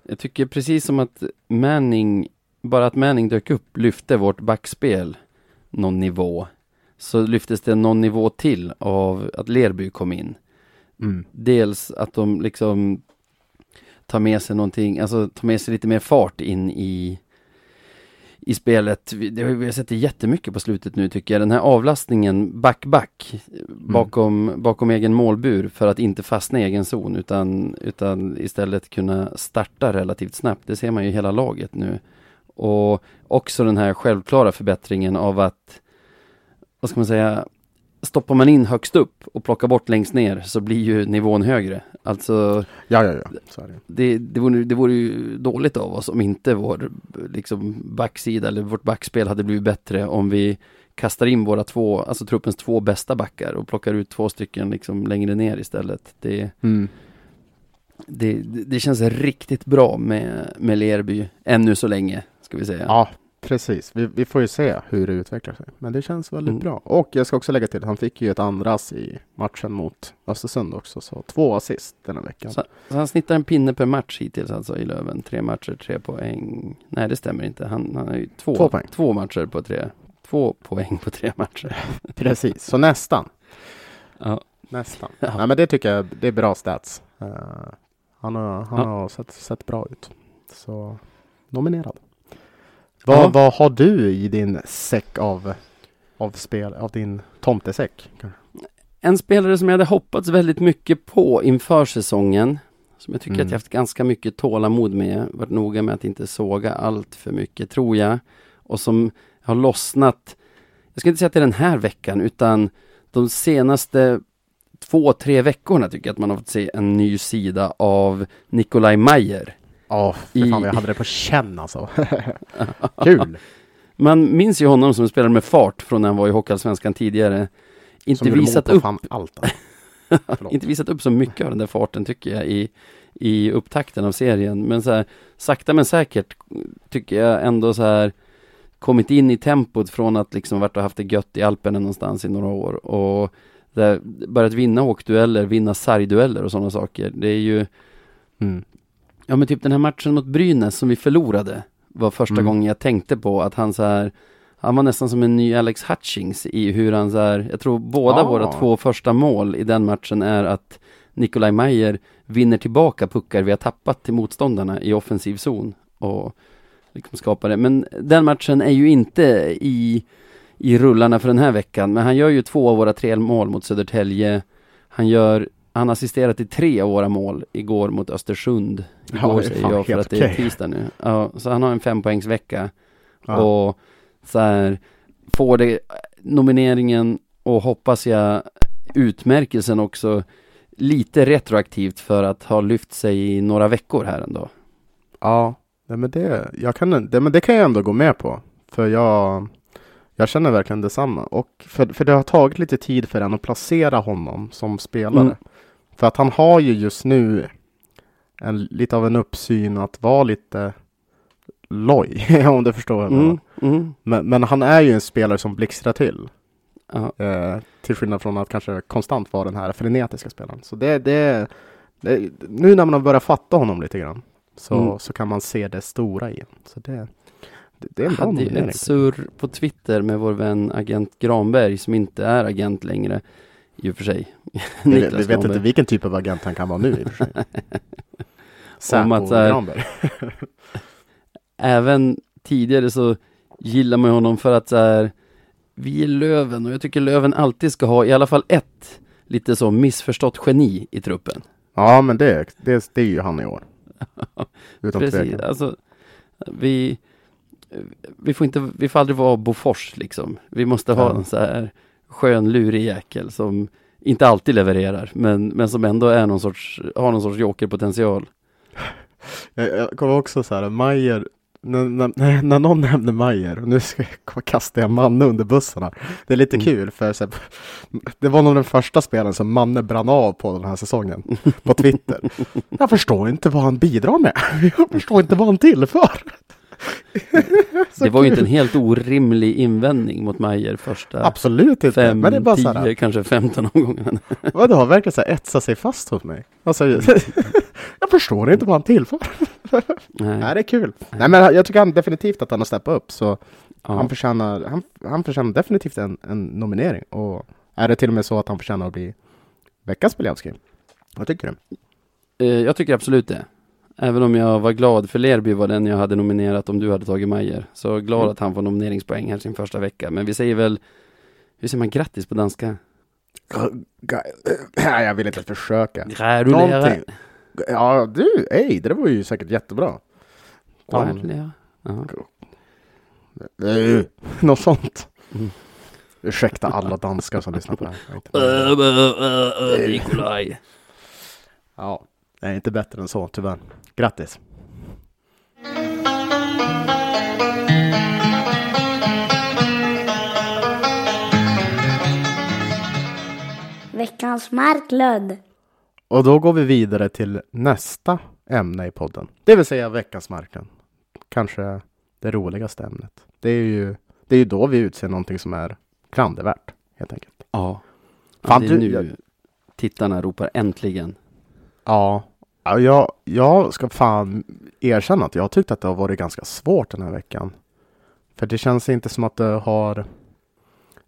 Jag tycker precis som att Manning, bara att Manning dök upp lyfte vårt backspel någon nivå. Så lyftes det någon nivå till av att Lerby kom in. Mm. Dels att de liksom tar med sig någonting, alltså tar med sig lite mer fart in i i spelet. Det har, vi har sett det jättemycket på slutet nu tycker jag. Den här avlastningen back-back bakom, bakom egen målbur för att inte fastna i egen zon utan, utan istället kunna starta relativt snabbt. Det ser man ju i hela laget nu. Och också den här självklara förbättringen av att, vad ska man säga, stoppar man in högst upp och plockar bort längst ner så blir ju nivån högre. Alltså Ja, ja, ja. Så är det. det, det, vore, det vore ju dåligt av oss om inte vår liksom, backsida eller vårt backspel hade blivit bättre om vi kastar in våra två, alltså truppens två bästa backar och plockar ut två stycken liksom längre ner istället. Det, Mm. det, det känns riktigt bra med, med Lerby, ännu så länge, ska vi säga. Ja, precis. Vi, vi får ju se hur det utvecklar sig. Men det känns väldigt Mm. bra. Och jag ska också lägga till, han fick ju ett andra ass i matchen mot Östersund också. Så två assist den här veckan. Så, så han snittar en pinne per match hittills alltså i Löven. Tre matcher, tre poäng. Nej, det stämmer inte. Han, han har ju två, Två poäng. två matcher på tre. Två poäng på tre matcher. Precis, så nästan. Ja. Nästan. Ja. Nej, men det tycker jag det är bra stats. Eh, han har, han Ja. har sett, sett bra ut. Så nominerad. Vad, Ja. vad har du i din säck av, av spel, av din tomtesäck? En spelare som jag hade hoppats väldigt mycket på inför säsongen. Som jag tycker Mm. att jag haft ganska mycket tålamod med. Varit noga med att inte såga allt för mycket, tror jag. Och som har lossnat. Jag ska inte säga att det är den här veckan, utan de senaste två, tre veckorna tycker jag att man har fått se en ny sida av Nikolaj Mayer. Ja, I- för fan jag hade det på känn alltså. Kul! Man minns ju honom som spelade med fart från när han var i Hockeyallsvenskan tidigare. Inte Som visat upp allt. Inte visat upp så mycket av den där farten tycker jag i, i upptakten av serien. Men så här, sakta men säkert tycker jag ändå så här kommit in i tempot från att liksom varit och haft det gött i Alperna någonstans i några år och börjat vinna åkdueller, vinna sargdueller och sådana saker. Det är ju, Mm. Ja men typ den här matchen mot Brynäs som vi förlorade var första Mm. gången jag tänkte på att han så här han var nästan som en ny Alex Hutchings i hur han så här, jag tror båda Ah. våra två första mål i den matchen är att Nikolaj Mayer vinner tillbaka puckar vi har tappat till motståndarna i offensiv zon och liksom skapar det. Men den matchen är ju inte i, i rullarna för den här veckan, men han gör ju två av våra tre mål mot Södertälje. Han gör, han assisterar till tre av våra mål igår mot Östersund. Igår säger jag för att det är tisdag nu. Ja, så han har en fempoängsvecka. Ja. Och så här, får det nomineringen och hoppas jag utmärkelsen också lite retroaktivt för att ha lyft sig i några veckor här ändå. Ja, nej, men det, jag kan, det, men det kan jag ändå gå med på. För jag, jag känner verkligen detsamma. Och för, för det har tagit lite tid för en att placera honom som spelare. Mm. För att han har ju just nu en, lite av en uppsyn att vara lite loj, om du förstår. Mm, mm, Men, men han är ju en spelare som blixtrar till. ja. Eh, till skillnad från att kanske konstant vara den här frenetiska spelaren. Så det, det, det nu när man har börjat fatta honom lite grann så, Mm. så kan man se det stora i honom. Så det, det, det är en Jag hade ju ett surr på Twitter med vår vän agent Granberg som inte är agent längre i och för sig. Vi, vet inte vilken typ av agent han kan vara nu i och för sig. Om att här-. Även tidigare så gillar man honom för att så här, vi är Löven och jag tycker Löven alltid ska ha i alla fall ett lite så missförstått geni i truppen. Ja, men det, det, det är ju han i år. Utan Precis, tvekan. alltså vi, vi får inte, vi får aldrig vara Bofors liksom. Vi måste ha Ja. en så här skön lurig jäkel som inte alltid levererar, men, men som ändå är någon sorts, har någon sorts jokerpotential. Jag, jag kommer också så här, Majer, när, när, när någon nämner Majer, och nu ska jag kasta jag Manne under bussarna. Det är lite Mm. kul för här, det var nog den första spelen som Manne brann av på den här säsongen på Twitter. Jag förstår inte vad han bidrar med. Jag förstår inte vad han tillför. Det var ju inte en helt orimlig invändning mot Majer första Absolut inte. fem, men det är bara tio, här, kanske 15 omgångarna. vad det har verkligen så här etsat sig fast hos mig. Alltså, jag förstår inte vad han tillför. Nej, Nej. det är kul. Nej, men jag tycker han definitivt att han har steppat upp. Så Ja. han, förtjänar, han, han förtjänar definitivt en, en nominering. Och är det till och med så att han förtjänar att bli veckans Beliavski? Vad tycker du? Eh, Jag tycker absolut det. Även om jag var glad för Lerby var den jag hade nominerat om du hade tagit Majer. Så glad Mm. att han får nomineringspoäng här sin första vecka. Men vi säger väl, hur säger man grattis på danska? Jag vill inte försöka. Gratulerar. Någonting. Ja, du, ej, det där var ju säkert jättebra. Gratulerar. Eh, Något sånt. Mm. Ursäkta alla danskar som lyssnar på det här. Nikolaj. Ja, det är inte bättre än så, tyvärr. Grattis! Veckans Marklund. Och då går vi vidare till nästa ämne i podden. Det vill säga veckans marknad. Kanske det roligaste ämnet. Det är ju, det är ju då vi utser någonting som är klandervärt, helt enkelt. Ja. Fan, ja, det är du- nu jag- tittarna ropar äntligen. Ja, ja jag, jag ska fan erkänna att jag tyckte att det har varit ganska svårt den här veckan. För det känns inte som att det har...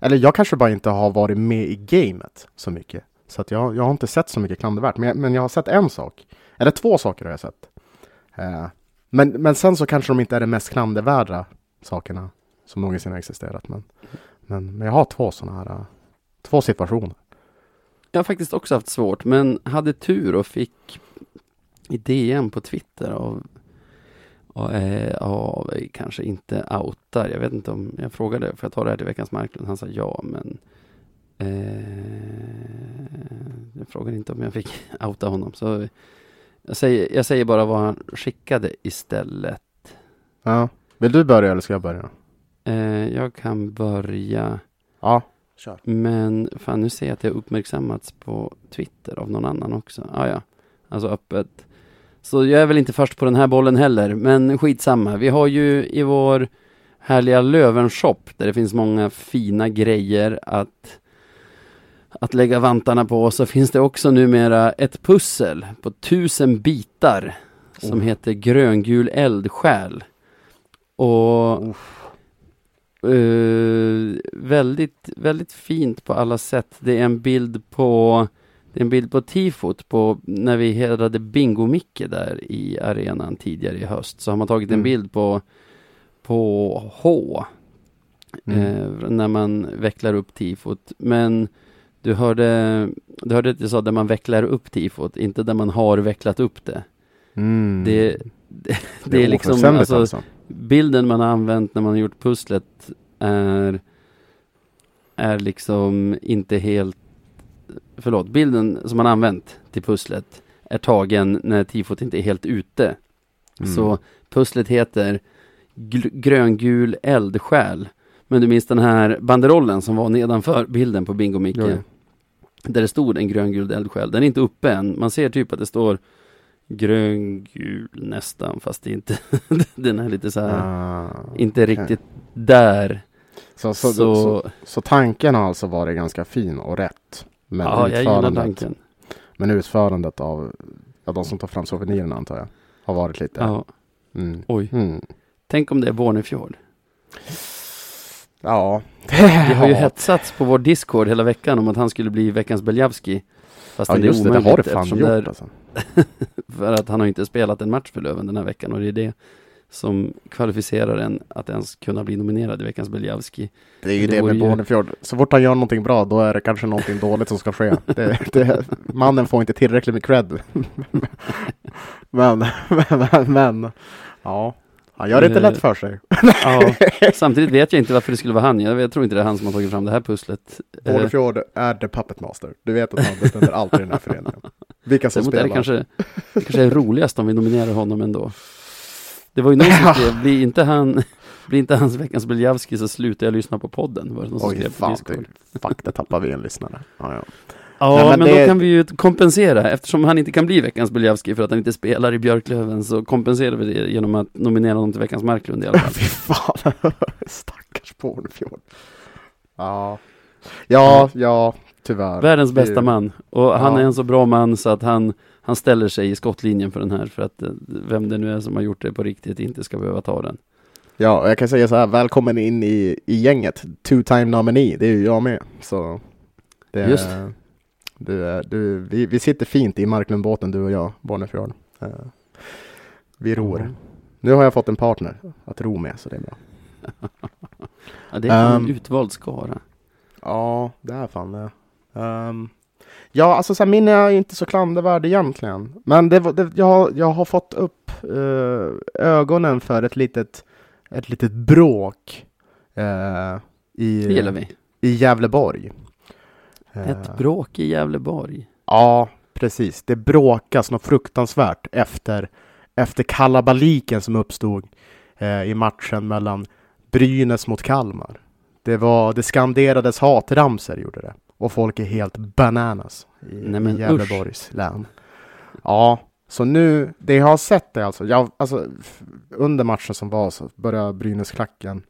Eller jag kanske bara inte har varit med i gamet så mycket. Så att jag, jag har inte sett så mycket klandervärt. Men jag, men jag har sett en sak. Eller två saker har jag sett. Eh, men, men sen så kanske de inte är de mest klandervärda sakerna som någonsin har existerat. Men, men, men jag har två sådana här... Två situationer. Jag har faktiskt också haft svårt, men hade tur och fick i DM på Twitter av, av, eh, av kanske inte outar. Jag vet inte om, jag frågade, får jag ta det här till veckans marknad? Han sa ja, men eh, jag frågade inte om jag fick outa honom. Så jag säger, jag säger bara vad han skickade istället. Ja. Vill du börja eller ska jag börja? Eh, jag kan börja. Ja, kör. Men fan, nu ser jag att det har uppmärksammats på Twitter av någon annan också. Ah, ja, alltså öppet. Så jag är väl inte först på den här bollen heller, men skitsamma. Vi har ju i vår härliga Löven-shop, där det finns många fina grejer att, att lägga vantarna på, så finns det också numera ett pussel på tusen bitar som Oh. heter gröngul eldsjäl. Och Eh, väldigt, väldigt fint på alla sätt. Det är en bild på det är en bild på tifot på när vi hedrade Bingo-Micke där i arenan tidigare i höst. Så har man tagit en Mm. bild på, på H Mm. eh, när man vecklar upp tifot. Men du hörde, du hörde att jag sa där man vecklar upp tifot, inte där man har vecklat upp det. Mm. Det, det, det är liksom, ofullständigt alltså, alltså. bilden man har använt när man har gjort pusslet är, är liksom inte helt, förlåt, bilden som man använt till pusslet är tagen när tifot inte är helt ute. Mm. Så pusslet heter gröngul eldsjäl. Men du minns den här banderollen som var nedanför bilden på Bingo Micke? Jo. Där det stod en gröngul eldsjäl. Den är inte uppe än. Man ser typ att det står gröngul nästan, fast det är inte, den är lite så här, Ah, inte okej. riktigt där. Så, Så, så, så, så, tanken har alltså varit ganska fin och rätt. Men, ja, utförandet, men utförandet av ja, de som tar fram souvenirerna antar jag har varit lite... Ja, Mm. oj. Mm. Tänk om det är Bornefjord. Ja. Det har ju hetsats på vår Discord hela veckan om att han skulle bli veckans Beljavski. Fast Ja det är just det, det omöjligt har det fan gjort det är, alltså. För att han har inte spelat en match för Löven den här veckan och det är det som kvalificerar en att ens kunna bli nominerad i veckans Beljavski. Det är ju Det det, med ju- Bornefjord. Så fort han gör någonting bra, då är det kanske någonting dåligt som ska ske. Det, det, mannen får inte tillräckligt med cred. men, men, men, ja. Han gör det inte Eh, lätt för sig. Ja, samtidigt vet jag inte varför det skulle vara han. Jag, jag tror inte det är han som har tagit fram det här pusslet. Eh, Bornefjord är the puppet master. Du vet att han bestämmer allt i den här föreningen. Vilka som Däremot är spelar. det kanske, det kanske är roligast om vi nominerar honom ändå. Det var ju någon som skrev, blir inte han, blir inte hans veckans Beljavski så slutar jag lyssna på podden. Var det någon Oj, skrev fan. Fuck, där tappar vi en lyssnare. Ja, ja. Ja, Nej, men men, det- då kan vi ju kompensera. Eftersom han inte kan bli veckans Beljavski för att han inte spelar i Björklöven så kompenserar vi det genom att nominera honom till veckans Marklund i alla fall. Fy fan. Stackars Bornefjord. Ja. Ja, ja, tyvärr. Världens bästa man. Och han är en så bra man så att han, han ställer sig i skottlinjen för den här för att eh, vem det nu är som har gjort det på riktigt inte ska behöva ta den. Ja, och jag kan säga så här, välkommen in i, i gänget. Two time nominee, det är ju jag med. Så det Just. Du, du, vi, vi sitter fint i Marklundbåten du och jag, Bornefjord. Eh, vi ror. Nu har jag fått en partner att ro med, så det är bra. Ja, det är en Ehm. utvald skara. Ja, det är fan det. Ehm, ja, alltså så här, min är inte så klandervärd egentligen. Men det, det, jag, har- jag har fått upp eh, ögonen för ett litet, ett litet bråk eh, i, i Gävleborg. Eh, Ett bråk i Gävleborg. Ja, precis. Det bråkas något fruktansvärt efter, efter kalabaliken som uppstod eh, i matchen mellan Brynäs mot Kalmar. Det, var, det skanderades hatramser gjorde det. Och folk är helt bananas i, Nej, i Gävleborgs län. Ja, så nu, det jag har sett är alltså, jag, alltså under matchen som var så började Brynäs-klacken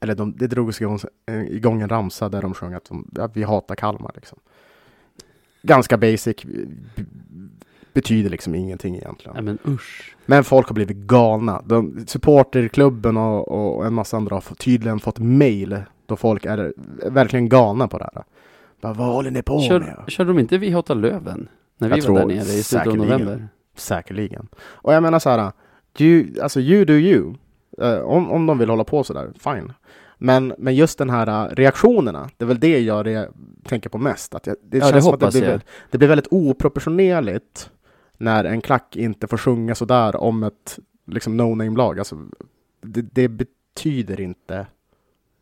eller de, det drogs igång, eh, igång en ramsa där de sjöng att de, att vi hatar Kalmar. Liksom. Ganska basic, betyder liksom ingenting egentligen. Nej men usch. Men folk har blivit galna. De, supporterklubben och, och en massa andra har tydligen fått mail då folk är verkligen galna på det här. Bara, vad håller ni på med? Kör, körde de inte Vi hatar Löven? När vi Jag var tror där nere i slutet av november. Säkerligen. Och jag menar så här, you, alltså you do you. Eh, om, om de vill hålla på sådär, fine. Men, men just den här eh, reaktionerna, det är väl det jag re- tänker på mest. Att jag, det Ja, det känns som att det blir, jag. väl- det blir väldigt oproportionerligt när en klack inte får sjunga sådär om ett liksom no-name-lag. Alltså, det, det betyder inte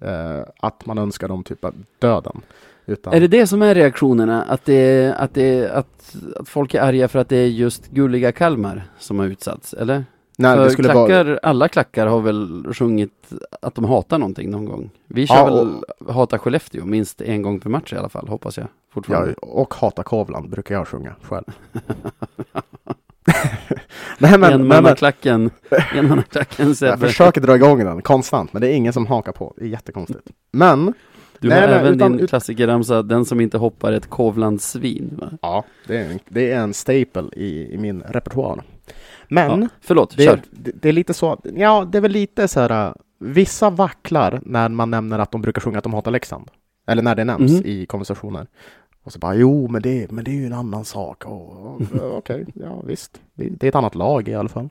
eh, att man önskar dem typ döden. Utan, Är det det som är reaktionerna? Att, det, att, det, att, att folk är arga för att det är just gulliga Kalmar som har utsatts, eller? nej, för det skulle klackar, vara, alla klackar har väl sjungit att de hatar någonting någon gång. Vi kör Ja, väl Hata Skellefteå minst en gång per match i alla fall, hoppas jag. ja, och Hata Kovland brukar jag sjunga själv. nej, men, men, men, Enmannaklacken, enmannaklacken Jag Sebbe. försöker dra igång den konstant, men det är ingen som hakar på. Det är jättekonstigt. Men, Du Nej, har nej, även utan- din klassikerramsa, den som inte hoppar ett Kovlandssvin. Va? ja, det är en, det är en staple i, i min repertoar. Men, Ja, förlåt, det, kör. det, det är lite så, ja, det är väl lite så här, vissa vacklar när man nämner att de brukar sjunga att de hatar Leksand. Eller när det nämns Mhm. i konversationer. Och så bara, jo, men det, men det är ju en annan sak. Och- och- Okej, ja visst. Det är ett annat lag i alla fall.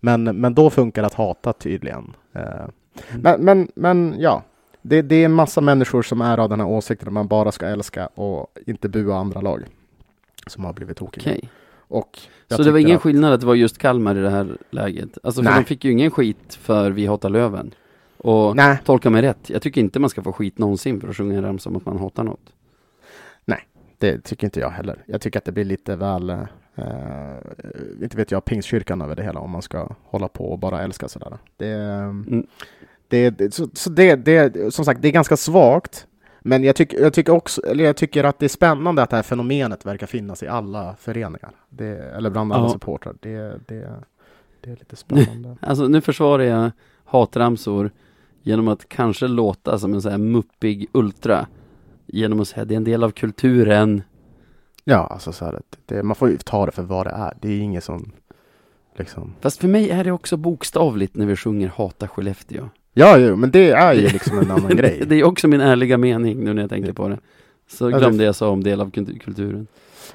Men, men då funkar det att hata tydligen. Eh, Men, men, men ja, det, det är en massa människor som är av den här åsikten att man bara ska älska och inte bua andra lag. Som har blivit tokiga. Okej. Och Så det var ingen att- skillnad att det var just Kalmar i det här läget? Alltså för Nej. de fick ju ingen skit för Vi hatar Löven. Och Nej, tolka mig rätt, jag tycker inte man ska få skit någonsin för att sjunga en ramsa om att man hatar något. det tycker inte jag heller. Jag tycker att det blir lite väl, eh, inte vet jag, pingstkyrkan över det hela om man ska hålla på och bara älska sådär. Det, Mm. Det, så, så det, det, som sagt, det är ganska svagt. Men jag, tycker jag, tycker också, eller jag tycker att det är spännande att det här fenomenet verkar finnas i alla föreningar. Det, eller bland alla Ja. supportrar. Det, det, det är lite spännande. Alltså nu försvarar jag hatramsor genom att kanske låta som en sån här muppig ultra. Genom att säga det är en del av kulturen. ja, alltså så här, att det, man får ju ta det för vad det är. Det är inget som liksom... Fast för mig är det också bokstavligt när vi sjunger Hata Skellefteå. Ja, jo, men det är ju liksom en annan grej. det är också min ärliga mening nu när jag tänker på det. Så Ja, det- glömde jag sa om del av kultu- kulturen.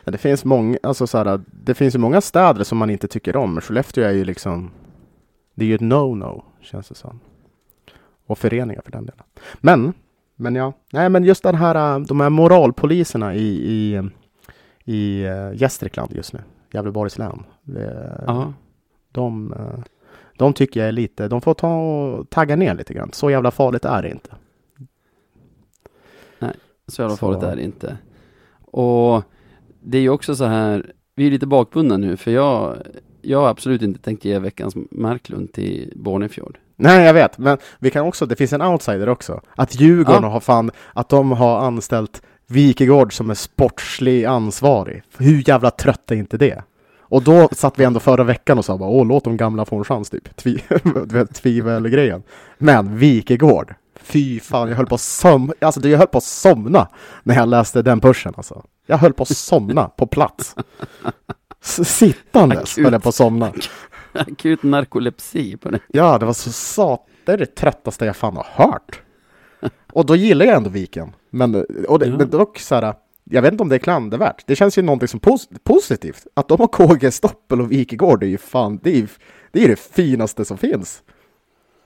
Ja, det finns många, alltså så här, det finns ju många städer som man inte tycker om. Skellefteå är ju liksom, det är ju ett no-no, känns det som. Och föreningar för den delen. Men, men ja, nej men just den här, äh, de här moralpoliserna i, i, i äh, Gästrikland just nu, Gävleborgs län. Det, de, äh, de tycker jag är lite, de får ta och tagga ner lite grann. Så jävla farligt är det inte. så jävla Så- farligt är det inte. Och det är ju också så här, vi är lite bakbundna nu för jag, jag har absolut inte tänkt ge veckans Marklund till Bornefjord. Nej, jag vet, men vi kan också, det finns en outsider också. Att Djurgården Ja. har fan, att de har anställt Wikegård som är sportslig ansvarig. Hur jävla trött är inte det? Och då satt vi ändå förra veckan och sa bara, åh, låt de gamla få en chans, typ. Tvi, tvivel-grejen. Men Wikegård, fy fan, jag höll på att som, alltså jag höll på att somna när jag läste den pushen alltså. Jag höll på att somna på plats. S- Sittandes Akut. höll jag på att somna. Akut narkolepsi på det. Ja, det var så sat... Det är det tröttaste jag fan har hört. Och då gillar jag ändå Viken. Men, och det, Ja. men dock så här, jag vet inte om det är klandervärt. Det känns ju någonting som pos positivt. Att de har KG Stoppel och Wikegård är ju fan, det är ju det, är det finaste som finns.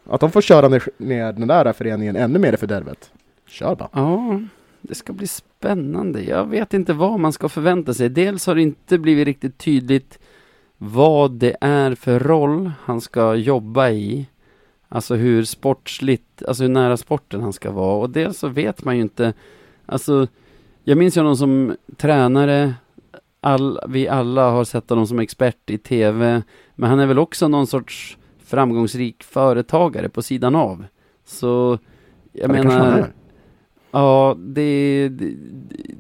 Att de får köra ner, ner den där föreningen ännu mer i fördärvet. Kör bara. Ja, det ska bli spännande. Jag vet inte vad man ska förvänta sig. Dels har det inte blivit riktigt tydligt vad det är för roll han ska jobba i. Alltså hur sportsligt, alltså hur nära sporten han ska vara. Och dels så vet man ju inte, alltså jag minns ju honom som tränare, all, vi alla har sett honom som expert i tv, men han är väl också någon sorts framgångsrik företagare på sidan av. Så jag Ja, menar. Ja, det, det,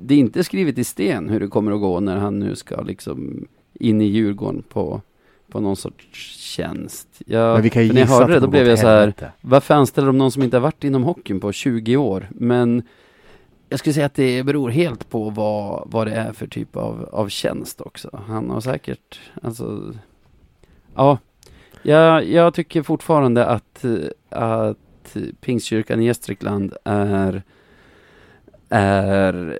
det är inte skrivet i sten hur det kommer att gå när han nu ska liksom in i Djurgården på, på någon sorts tjänst. Jag, Men vi kan ju när jag hörde det, då blev jag så här, varför anställer de någon som inte har varit inom hockeyn på 20 år? Men jag skulle säga att det beror helt på vad, vad det är för typ av, av tjänst också. Han har säkert, alltså, ja, jag, jag tycker fortfarande att, att Pingstkyrkan i Gästrikland är, är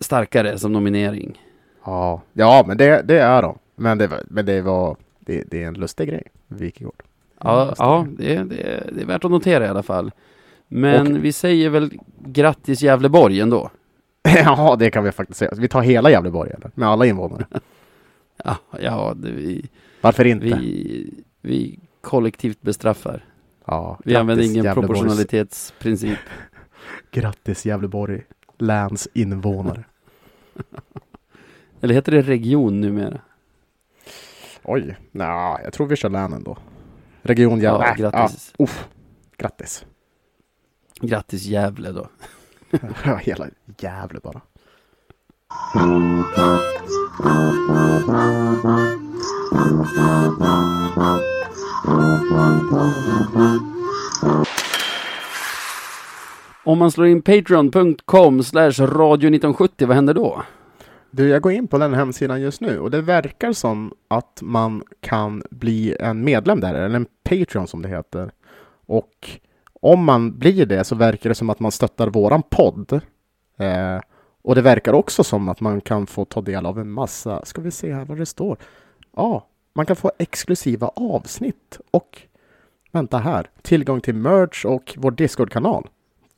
starkare som nominering. Ja, ja men det, det är de. Men det, var- men det var, det, det är en lustig grej, Wikegård. Ja, ja det, det, det är värt att notera i alla fall. Men vi säger väl grattis Gävleborg ändå. Ja, det kan vi faktiskt säga. Vi tar hela Gävleborg eller? Med alla invånare. Ja, ja det, vi, Varför inte? vi, vi kollektivt bestraffar. ja, Vi använder ingen Gävleborgs- proportionalitetsprincip. Grattis Gävleborg läns invånare. Eller heter det region numera? Oj, nej, jag tror vi kör län ändå. Region Gävle. Ja, grattis. Ja, uff, grattis. Grattis Gävle då. Hela Gävle bara. Om man slår in patreon.com slash radio 1970, vad händer då? Du, jag går in på den hemsidan just nu och det verkar som att man kan bli en medlem där, eller en Patreon som det heter. Och om man blir det så verkar det som att man stöttar våran podd. Eh, och det verkar också som att man kan få ta del av en massa, ska vi se här vad det står. Ja, man kan få exklusiva avsnitt och vänta här, tillgång till merch och vår Discord-kanal.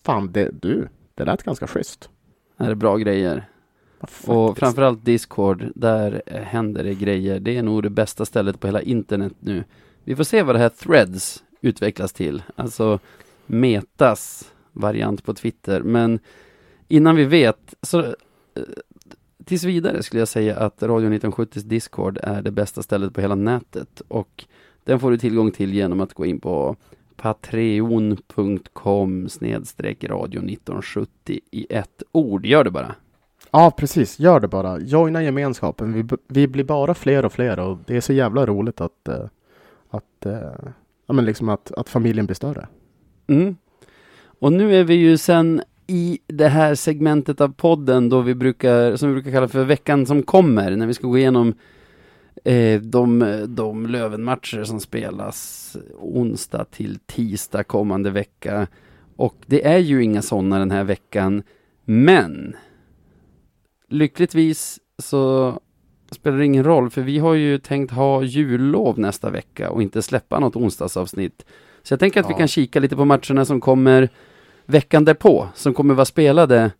Fan, det, du, det lät ganska schysst. Det är bra grejer. Och Faktiskt. framförallt Discord, där eh, händer det grejer. Det är nog det bästa stället på hela internet nu. Vi får se vad det här Threads utvecklas till. Alltså Metas variant på Twitter. Men innan vi vet, så eh, tills vidare skulle jag säga att Radio 1970s Discord är det bästa stället på hela nätet. Och den får du tillgång till genom att gå in på patreon.com snedstreck radio 1970 i ett ord. Gör det bara. Ja, precis. Gör det bara. Joina gemenskapen. Vi, vi blir bara fler och fler och det är så jävla roligt att, eh, att, eh, ja, men liksom att, att familjen blir större. Mm. Och nu är vi ju sen i det här segmentet av podden då vi brukar, som vi brukar kalla för veckan som kommer, när vi ska gå igenom eh, de, de Lövenmatcher som spelas onsdag till tisdag kommande vecka. Och det är ju inga sådana den här veckan, men lyckligtvis så spelar det ingen roll, för vi har ju tänkt ha jullov nästa vecka och inte släppa något onsdagsavsnitt. Så jag tänker att vi Ja. kan kika lite på matcherna som kommer veckan därpå, som kommer vara spelade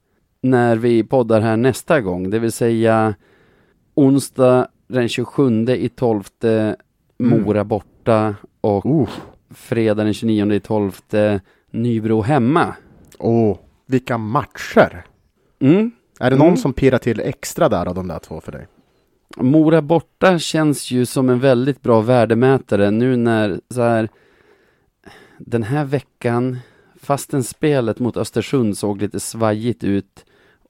när vi poddar här nästa gång, det vill säga onsdag den 27 i 12 Mora borta och Oh, fredag den 29 i 12 Nybro hemma. oh, vilka matcher! Mm. Är det någon Mm. som pirrar till extra där av de där två för dig? Mora borta känns ju som en väldigt bra värdemätare nu när så här den här veckan, fastän spelet mot Östersund såg lite svajigt ut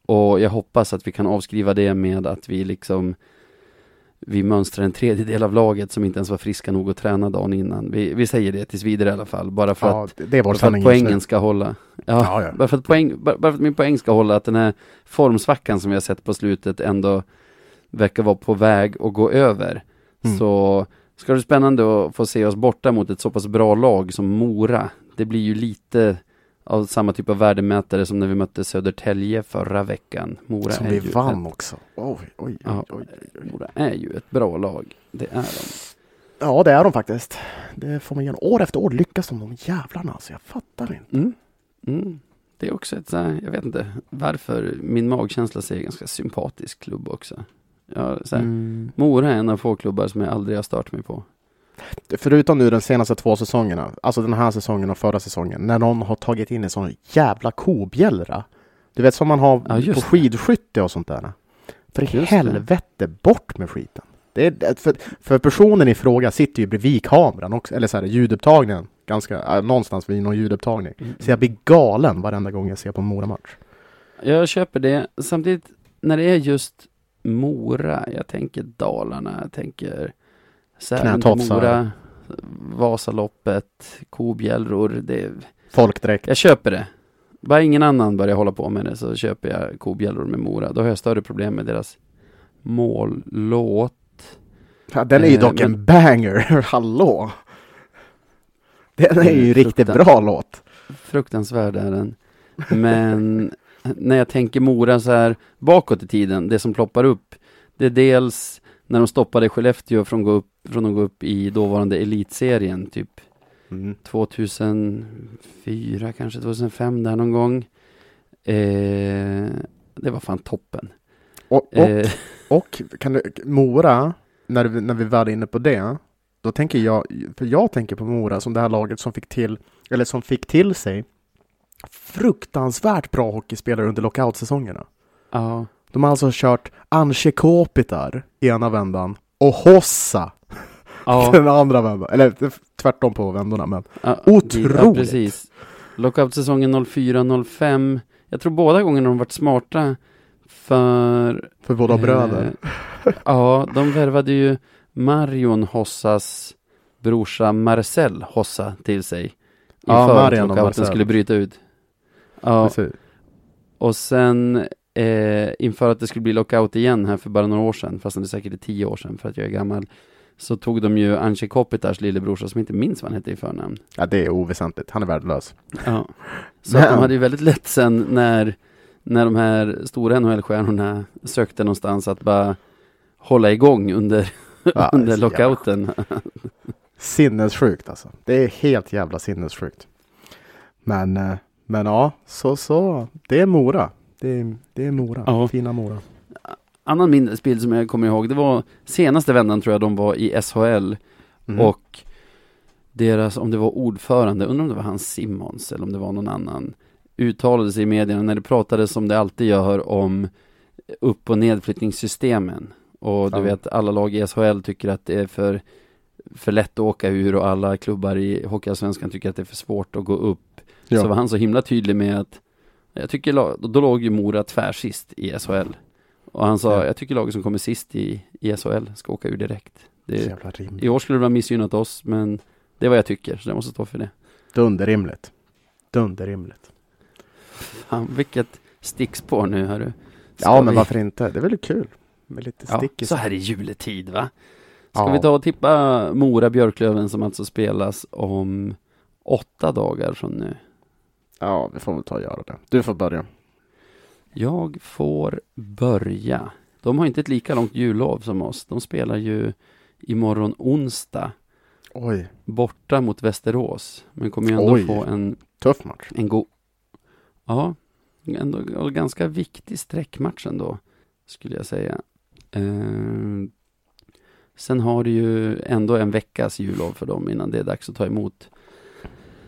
och jag hoppas att vi kan avskriva det med att vi liksom vi mönstrar en tredjedel av laget som inte ens var friska nog att träna dagen innan. Vi, vi säger det tills vidare i alla fall, bara för Ja, att, bara för att poängen ska hålla. Ja, Ja, ja. Bara, för att poäng, bara, bara för att min poäng ska hålla, att den här formsvackan som vi har sett på slutet ändå verkar vara på väg att gå över. Mm. Så ska det bli spännande att få se oss borta mot ett så pass bra lag som Mora. Det blir ju lite av samma typ av värdemätare som när vi mötte Södertälje förra veckan. Mora Som är vi ju vann Ett, också. Oj, oj, oj, oj. Mora är ju ett bra lag. Det är de. Ja, det är de faktiskt. Det får man göra. År efter år lyckas de, de jävlarna. Alltså, jag fattar inte. Mm. Mm. Det är också ett jag vet inte varför, min magkänsla säger ganska sympatisk klubb också. Ja, så här, Mm. Mora är en av få klubbar som jag aldrig har stört mig på. Förutom nu de senaste två säsongerna, alltså den här säsongen och förra säsongen, när någon har tagit in en sån jävla kobjällra. Du vet som man har Ja, på det. skidskytte och sånt där. För Just det. helvete, bort med skiten. Det är, för, för personen i fråga sitter ju bredvid kameran också, eller så här ljudupptagningen, ganska, äh, någonstans vid någon ljudupptagning. Så jag blir galen varenda gång jag ser på en Mora-match. Jag köper det. Samtidigt, när det är just Mora, jag tänker Dalarna, jag tänker Knätofsar. Mora, Vasaloppet, kobjällror. Det, Folkdräkt. jag köper det. Bara ingen annan börjar hålla på med det så köper jag kobjällror med Mora. Då har jag större problem med deras mållåt. Ja, den är ju Eh, dock men- en banger, hallå! Den är ju en Mm, riktigt bra låt. Fruktansvärd är den. Men när jag tänker Mora så här bakåt i tiden, det som ploppar upp, det är dels när de stoppade Skellefteå från, gå upp, från att gå upp i dåvarande elitserien, typ Mm. 2004, kanske 2005 där någon gång. Eh, det var fan toppen. Och, och, Eh, och kan du, Mora, när, vi- när vi var inne på det, då tänker jag, för jag tänker på Mora som det här laget som fick till, eller som fick till sig fruktansvärt bra hockeyspelare under lockoutsäsongerna. ja, De har alltså kört Anche Kopitar i ena vändan och Hossa ja, den andra vändan. Eller tvärtom på vändorna, men ja, Otroligt. Ja, precis. Lockout-säsongen 04-05. Jag tror båda gångerna de varit smarta för för båda bröder. Eh, ja, de värvade ju Marion Hossas brorsa Marcel Hossa till sig. Ja, Inför Marion att och Marcel. skulle bryta ut. Ja, och sen eh, inför att det skulle bli lockout igen här för bara några år sedan, fast det säkert är tio år sedan för att jag är gammal, så tog de ju Anche Kopitars lillebrorsa som inte minns vad han hette i förnamn. Ja, det är oväsentligt. Han är värdelös. Ja. Så de hade ju väldigt lätt sen när, när de här stora NHL-stjärnorna sökte någonstans att bara hålla igång under, Ja, under lockouten. Sinnessjukt alltså. Det är helt jävla sinnessjukt. Men, eh, men ja, så, så. Det är Mora. Det är, det är Mora. Ja. Fina Mora. Annan minnesbild som jag kommer ihåg, det var senaste vändan tror jag de var i SHL Mm. och deras, om det var ordförande, undrar om det var hans Simmons eller om det var någon annan, uttalade sig i medierna när det pratades som det alltid gör om upp och nedflyttningssystemen. Och du Ja. vet, alla lag i SHL tycker att det är för för lätt att åka ur och alla klubbar i Hockeyallsvenskan tycker att det är för svårt att gå upp. Ja. Så var han så himla tydlig med att jag tycker, då låg ju Mora tvärsist i SHL. Och han sa, Ja. jag tycker laget som kommer sist i, i SHL ska åka ur direkt. Det. I år skulle det vara missgynnat oss, men det är vad jag tycker, så jag måste stå för det. Dunderrimligt. Dunderrimligt. Fan, vilket stickspår nu, hörru. Ska Ja, men vi- varför inte? Det är väl kul med lite Ja, stick så här i juletid, va? Ska Ja. vi ta och tippa Mora-Björklöven som alltså spelas om åtta dagar från nu? Ja, vi får väl ta och göra det. Du får börja. Jag får börja. De har inte ett lika långt jullov som oss. De spelar ju imorgon onsdag Oj, borta mot Västerås. Men kommer ju ändå Oj. få en, tuff match. en god... Ja, ändå ganska viktig sträckmatch ändå, skulle jag säga. Eh, sen har du ju ändå en veckas jullov för dem innan det är dags att ta emot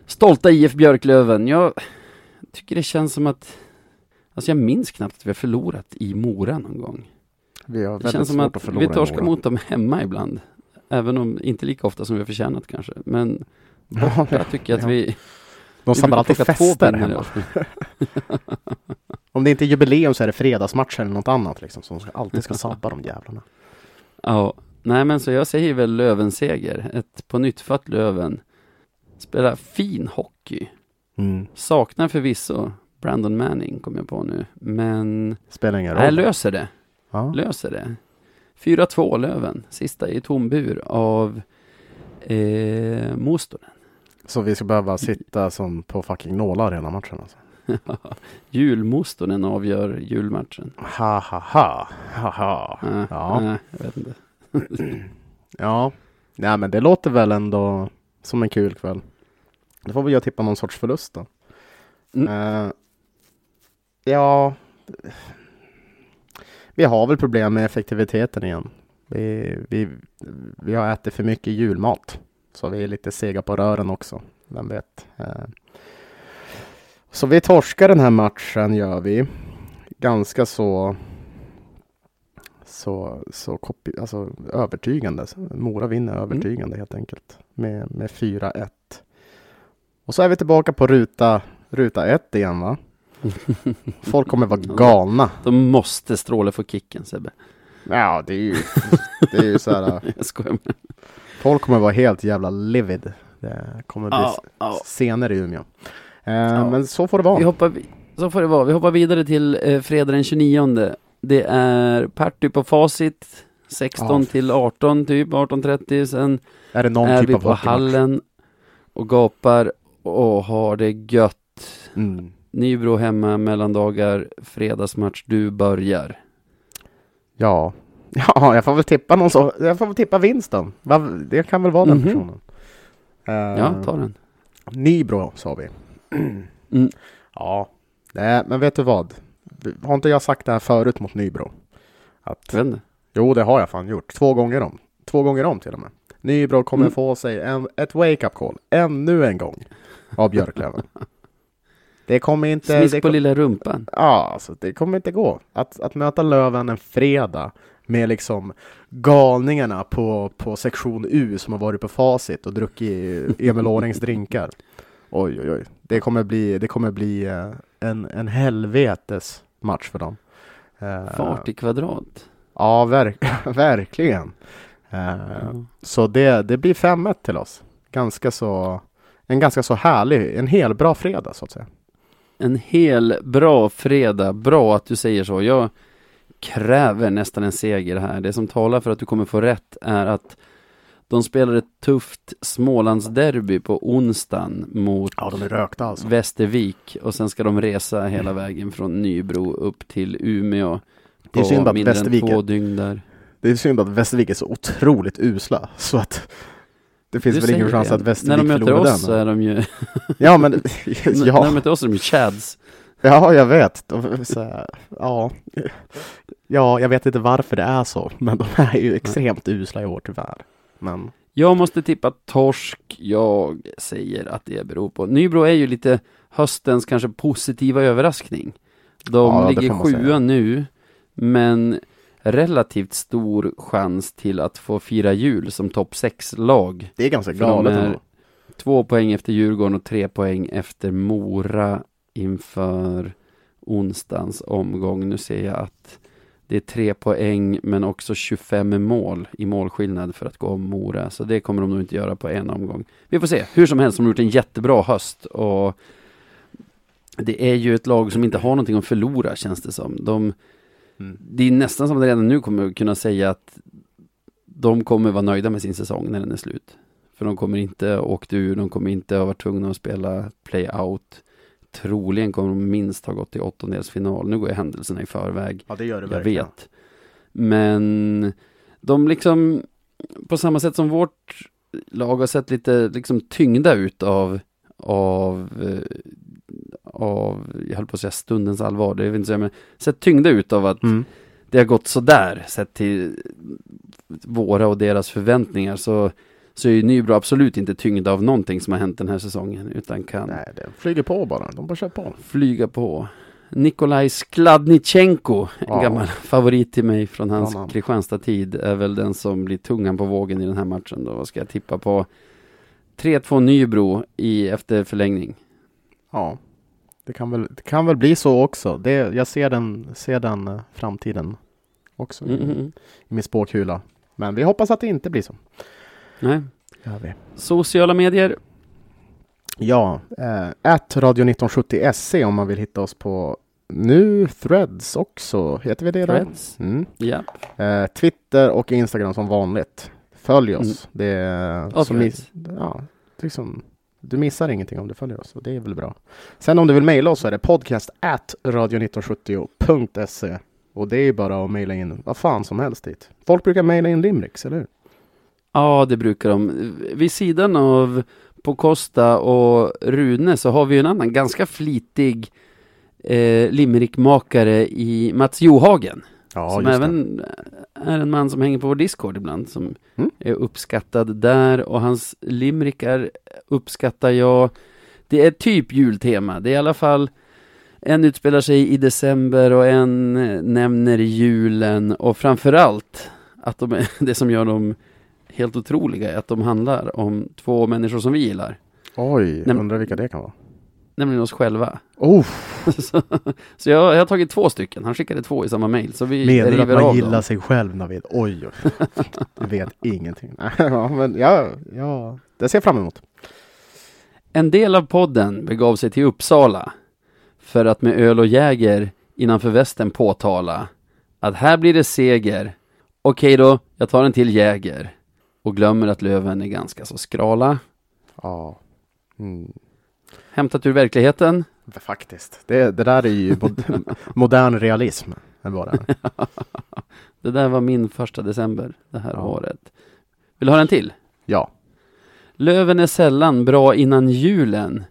stolta IF Björklöven. Jag tycker det känns som att Alltså jag minns knappt att vi har förlorat i Mora någon gång. Vi har Det känns som att, att vi torskar mot dem hemma ibland. Även om inte lika ofta som vi har förtjänat kanske. Men Ja, jag tycker att ja. vi... De samlar alltid fester hemma. Om det inte är jubileum så är det fredagsmatch eller något annat liksom. Som alltid ska sabba de jävlarna. Ja, nej men så jag säger väl Löven-seger. Ett på nyttfött Löven. Spelar fin hockey. Mm. Saknar förvisso Brandon Manning, kom jag på nu. Men Spelar ingen nej, roll. löser det. Ja. Löser det. 4-2 Löven. Sista i tom bur av eh, Mostonen. Så vi ska behöva sitta som på fucking nålar hela matchen alltså. Julmostonen avgör julmatchen. Ha ha ha. ha, ha. Äh, Ja. nej, jag vet inte. Ja. Nej men det låter väl ändå som en kul kväll. Då får vi jag tippa någon sorts förlust då. Mm. Eh, ja. Vi har väl problem med effektiviteten igen. Vi, vi, vi har ätit för mycket julmat. Så vi är lite sega på rören också. Vem vet. Eh, så vi torskar den här matchen gör vi. Ganska så så, så kopi, alltså, övertygande. Mora vinner övertygande helt enkelt. Med, med 4-1. Och så är vi tillbaka på ruta, ruta 1 igen va? Folk kommer vara galna. De måste stråla för kicken Sebbe. Ja, det är ju, det är ju så här. Jag skojar med. Folk kommer vara helt jävla livid. Det kommer bli Ja, ja. scener i Umeå. Eh, Ja. Men så får det vara. Vi hoppar, så får det vara. Vi hoppar vidare till eh, fredag den 29. Det är party på facit. 16 Ja. till 18 typ, 18.30. Sen Är det någon är typ vi av på hockeymatch? hallen och gapar och har det gött. Mm. Nybro hemma, mellandagar, fredagsmatch, du börjar. Ja. ja, jag får väl tippa någon så. Jag får väl tippa vinsten. Det kan väl vara den Mhm. personen. Eh, Ja, ta den. Nybro sa vi. Mm. Ja, nej, men vet du vad? Har inte jag sagt det här förut mot Nybro? Att, jo, det har jag fan gjort. Två gånger om. Två gånger om till och med. Nybro kommer Mm. få sig en, ett wake-up call ännu en gång av Björklöven. det kommer inte... Smisk det på kom, lilla rumpan. ja, alltså, det kommer inte gå. Att, att möta Löven en fredag med liksom galningarna på, på sektion U som har varit på facit och druckit Emil Årings drinkar. Oj, oj, oj. Det kommer bli, det kommer bli eh, en, en helvetes match för dem. Eh, Fart i kvadrat. Ja, verk, verkligen. Ja. Så det, det blir 5-1 till oss. Ganska så, en ganska så härlig, en hel bra fredag så att säga. En hel bra fredag. Bra att du säger så. Jag kräver nästan en seger här. Det som talar för att du kommer få rätt är att de spelar ett tufft Smålandsderby på onsdagen mot Ja, de är rökta alltså. Västervik och sen ska de resa hela vägen från Nybro upp till Umeå. Det är på synd att Västervik. Det är synd att Västervik är så otroligt usla så att det finns Du väl ingen chans det. att När Västervik de möter förlorar oss den. är de ju, Ja, men när de ja, möter oss är de ju chads. ja, jag vet. De, här, ja. ja, jag vet inte varför det är så, men de är ju extremt usla i år tyvärr. Men Jag måste tippa torsk. Jag säger att det beror på. Nybro är ju lite höstens kanske positiva överraskning. De Ja, ligger man säga. sjua nu, men relativt stor chans till att få fira jul som topp 6-lag. Det är ganska galet ändå. Två poäng efter Djurgården och tre poäng efter Mora inför onsdagens omgång. Nu ser jag att det är tre poäng men också 25 mål i målskillnad för att gå om Mora. Så det kommer de nog inte göra på en omgång. Vi får se. Hur som helst, de har gjort en jättebra höst och det är ju ett lag som inte har någonting att förlora känns det som. De, Mm. Det är nästan som att redan nu kommer kunna säga att de kommer vara nöjda med sin säsong när den är slut. För de kommer inte ha åkt ur, de kommer inte ha varit tvungna att spela play-out. Troligen kommer de minst ha gått till åttondelsfinal. Nu går jag händelserna i förväg. Ja, det gör det Jag verkligen. vet. Men de liksom, på samma sätt som vårt lag har sett lite liksom tyngda ut av, av, eh, av, jag höll på att säga stundens allvar, det vill inte säga, men sett tyngda ut av att Mm. det har gått sådär sett till våra och deras förväntningar så, så är ju Nybro absolut inte tyngda av någonting som har hänt den här säsongen utan kan Nej, det flyger på bara. De bara kör på. flyga på. Nikolaj Skladnichenko, en Ja. gammal favorit till mig från hans namn. Kristianstad-tid, är väl den som blir tungan på vågen i den här matchen då. Vad ska jag tippa på? 3-2 Nybro i efter förlängning. Ja, det kan väl, det kan väl bli så också. Det, jag ser den, ser den eh, framtiden också Mm, i, mm, mm. i min spåkula. Men vi hoppas att det inte blir så. Nej. Gör vi. Sociala medier. Ja, eh, radio1970se om man vill hitta oss på nu Threads också. Heter vi det? Threads. Mm. Ja. Eh, Twitter och Instagram som vanligt. Följ oss. Det är Mm. Och som miss- ja, liksom, du missar ingenting om du följer oss och det är väl bra. Sen om du vill mejla oss så är det podcast at radio1970.se och det är bara att mejla in vad fan som helst dit. Folk brukar mejla in limericks, eller hur? Ja, det brukar de. Vid sidan av på Costa och Rune så har vi ju en annan ganska flitig eh, limerickmakare i Mats Johagen. Ja, som just det. även är en man som hänger på vår Discord ibland. Som Mm. är uppskattad där och hans limerickar uppskattar jag. Det är typ jultema. Det är i alla fall en utspelar sig i december och en eh, nämner julen och framförallt att de är, det som gör dem helt otroliga är att de handlar om två människor som vi gillar. Oj, men- undrar vilka det kan vara. Nämligen oss själva. Oh, så så jag, jag har tagit två stycken. Han skickade två i samma mail. Så vi menar du att man av gillar dem. sig själv Navid? Oj, oj. du vet ingenting. ja, men ja, ja, det ser jag fram emot. En del av podden begav sig till Uppsala för att med öl och jäger innanför västen påtala att här blir det seger. Okej då, jag tar en till jäger och glömmer att löven är ganska så skrala. Ja. Mm. Hämtat ur verkligheten. Faktiskt. Det, det där är ju mod modern realism. Bara. Det där var min första december det här Ja. året. Vill du höra en till? Ja. Löven är sällan bra innan julen,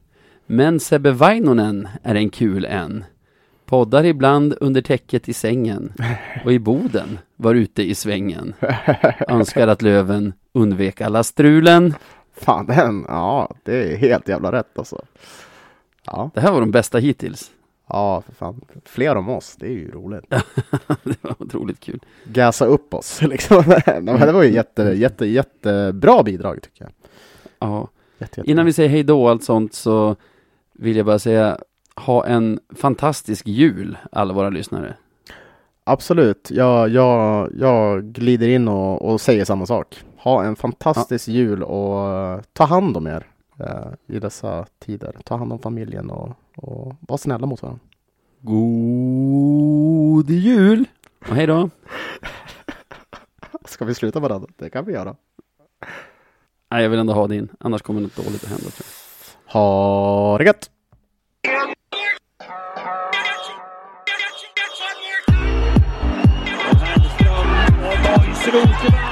men Sebbe Vainonen är en kul en. Poddar ibland under täcket i sängen och i boden var ute i svängen. Önskar att Löven undvek alla strulen. Fan, den, ja, det är helt jävla rätt alltså. Ja, Det här var de bästa hittills. ja, för fan. Fler om oss, det är ju roligt. Det var otroligt kul. Gasa upp oss liksom. Det var ju jätte, jätte, jättebra bidrag tycker jag. Ja. Jätte, jätte. Innan vi säger hej då och allt sånt så vill jag bara säga ha en fantastisk jul alla våra lyssnare. Absolut, jag, jag, jag glider in och, och säger samma sak. Ha en fantastisk jul och eh, ta hand om er eh, i dessa tider. Ta hand om familjen och, och var snälla mot varandra. God jul! Och hej då! Ska vi sluta med det? Det kan vi göra. Nej, jag vill ändå ha din, annars kommer något dåligt att hända tror jag. Ha det gött! Boys,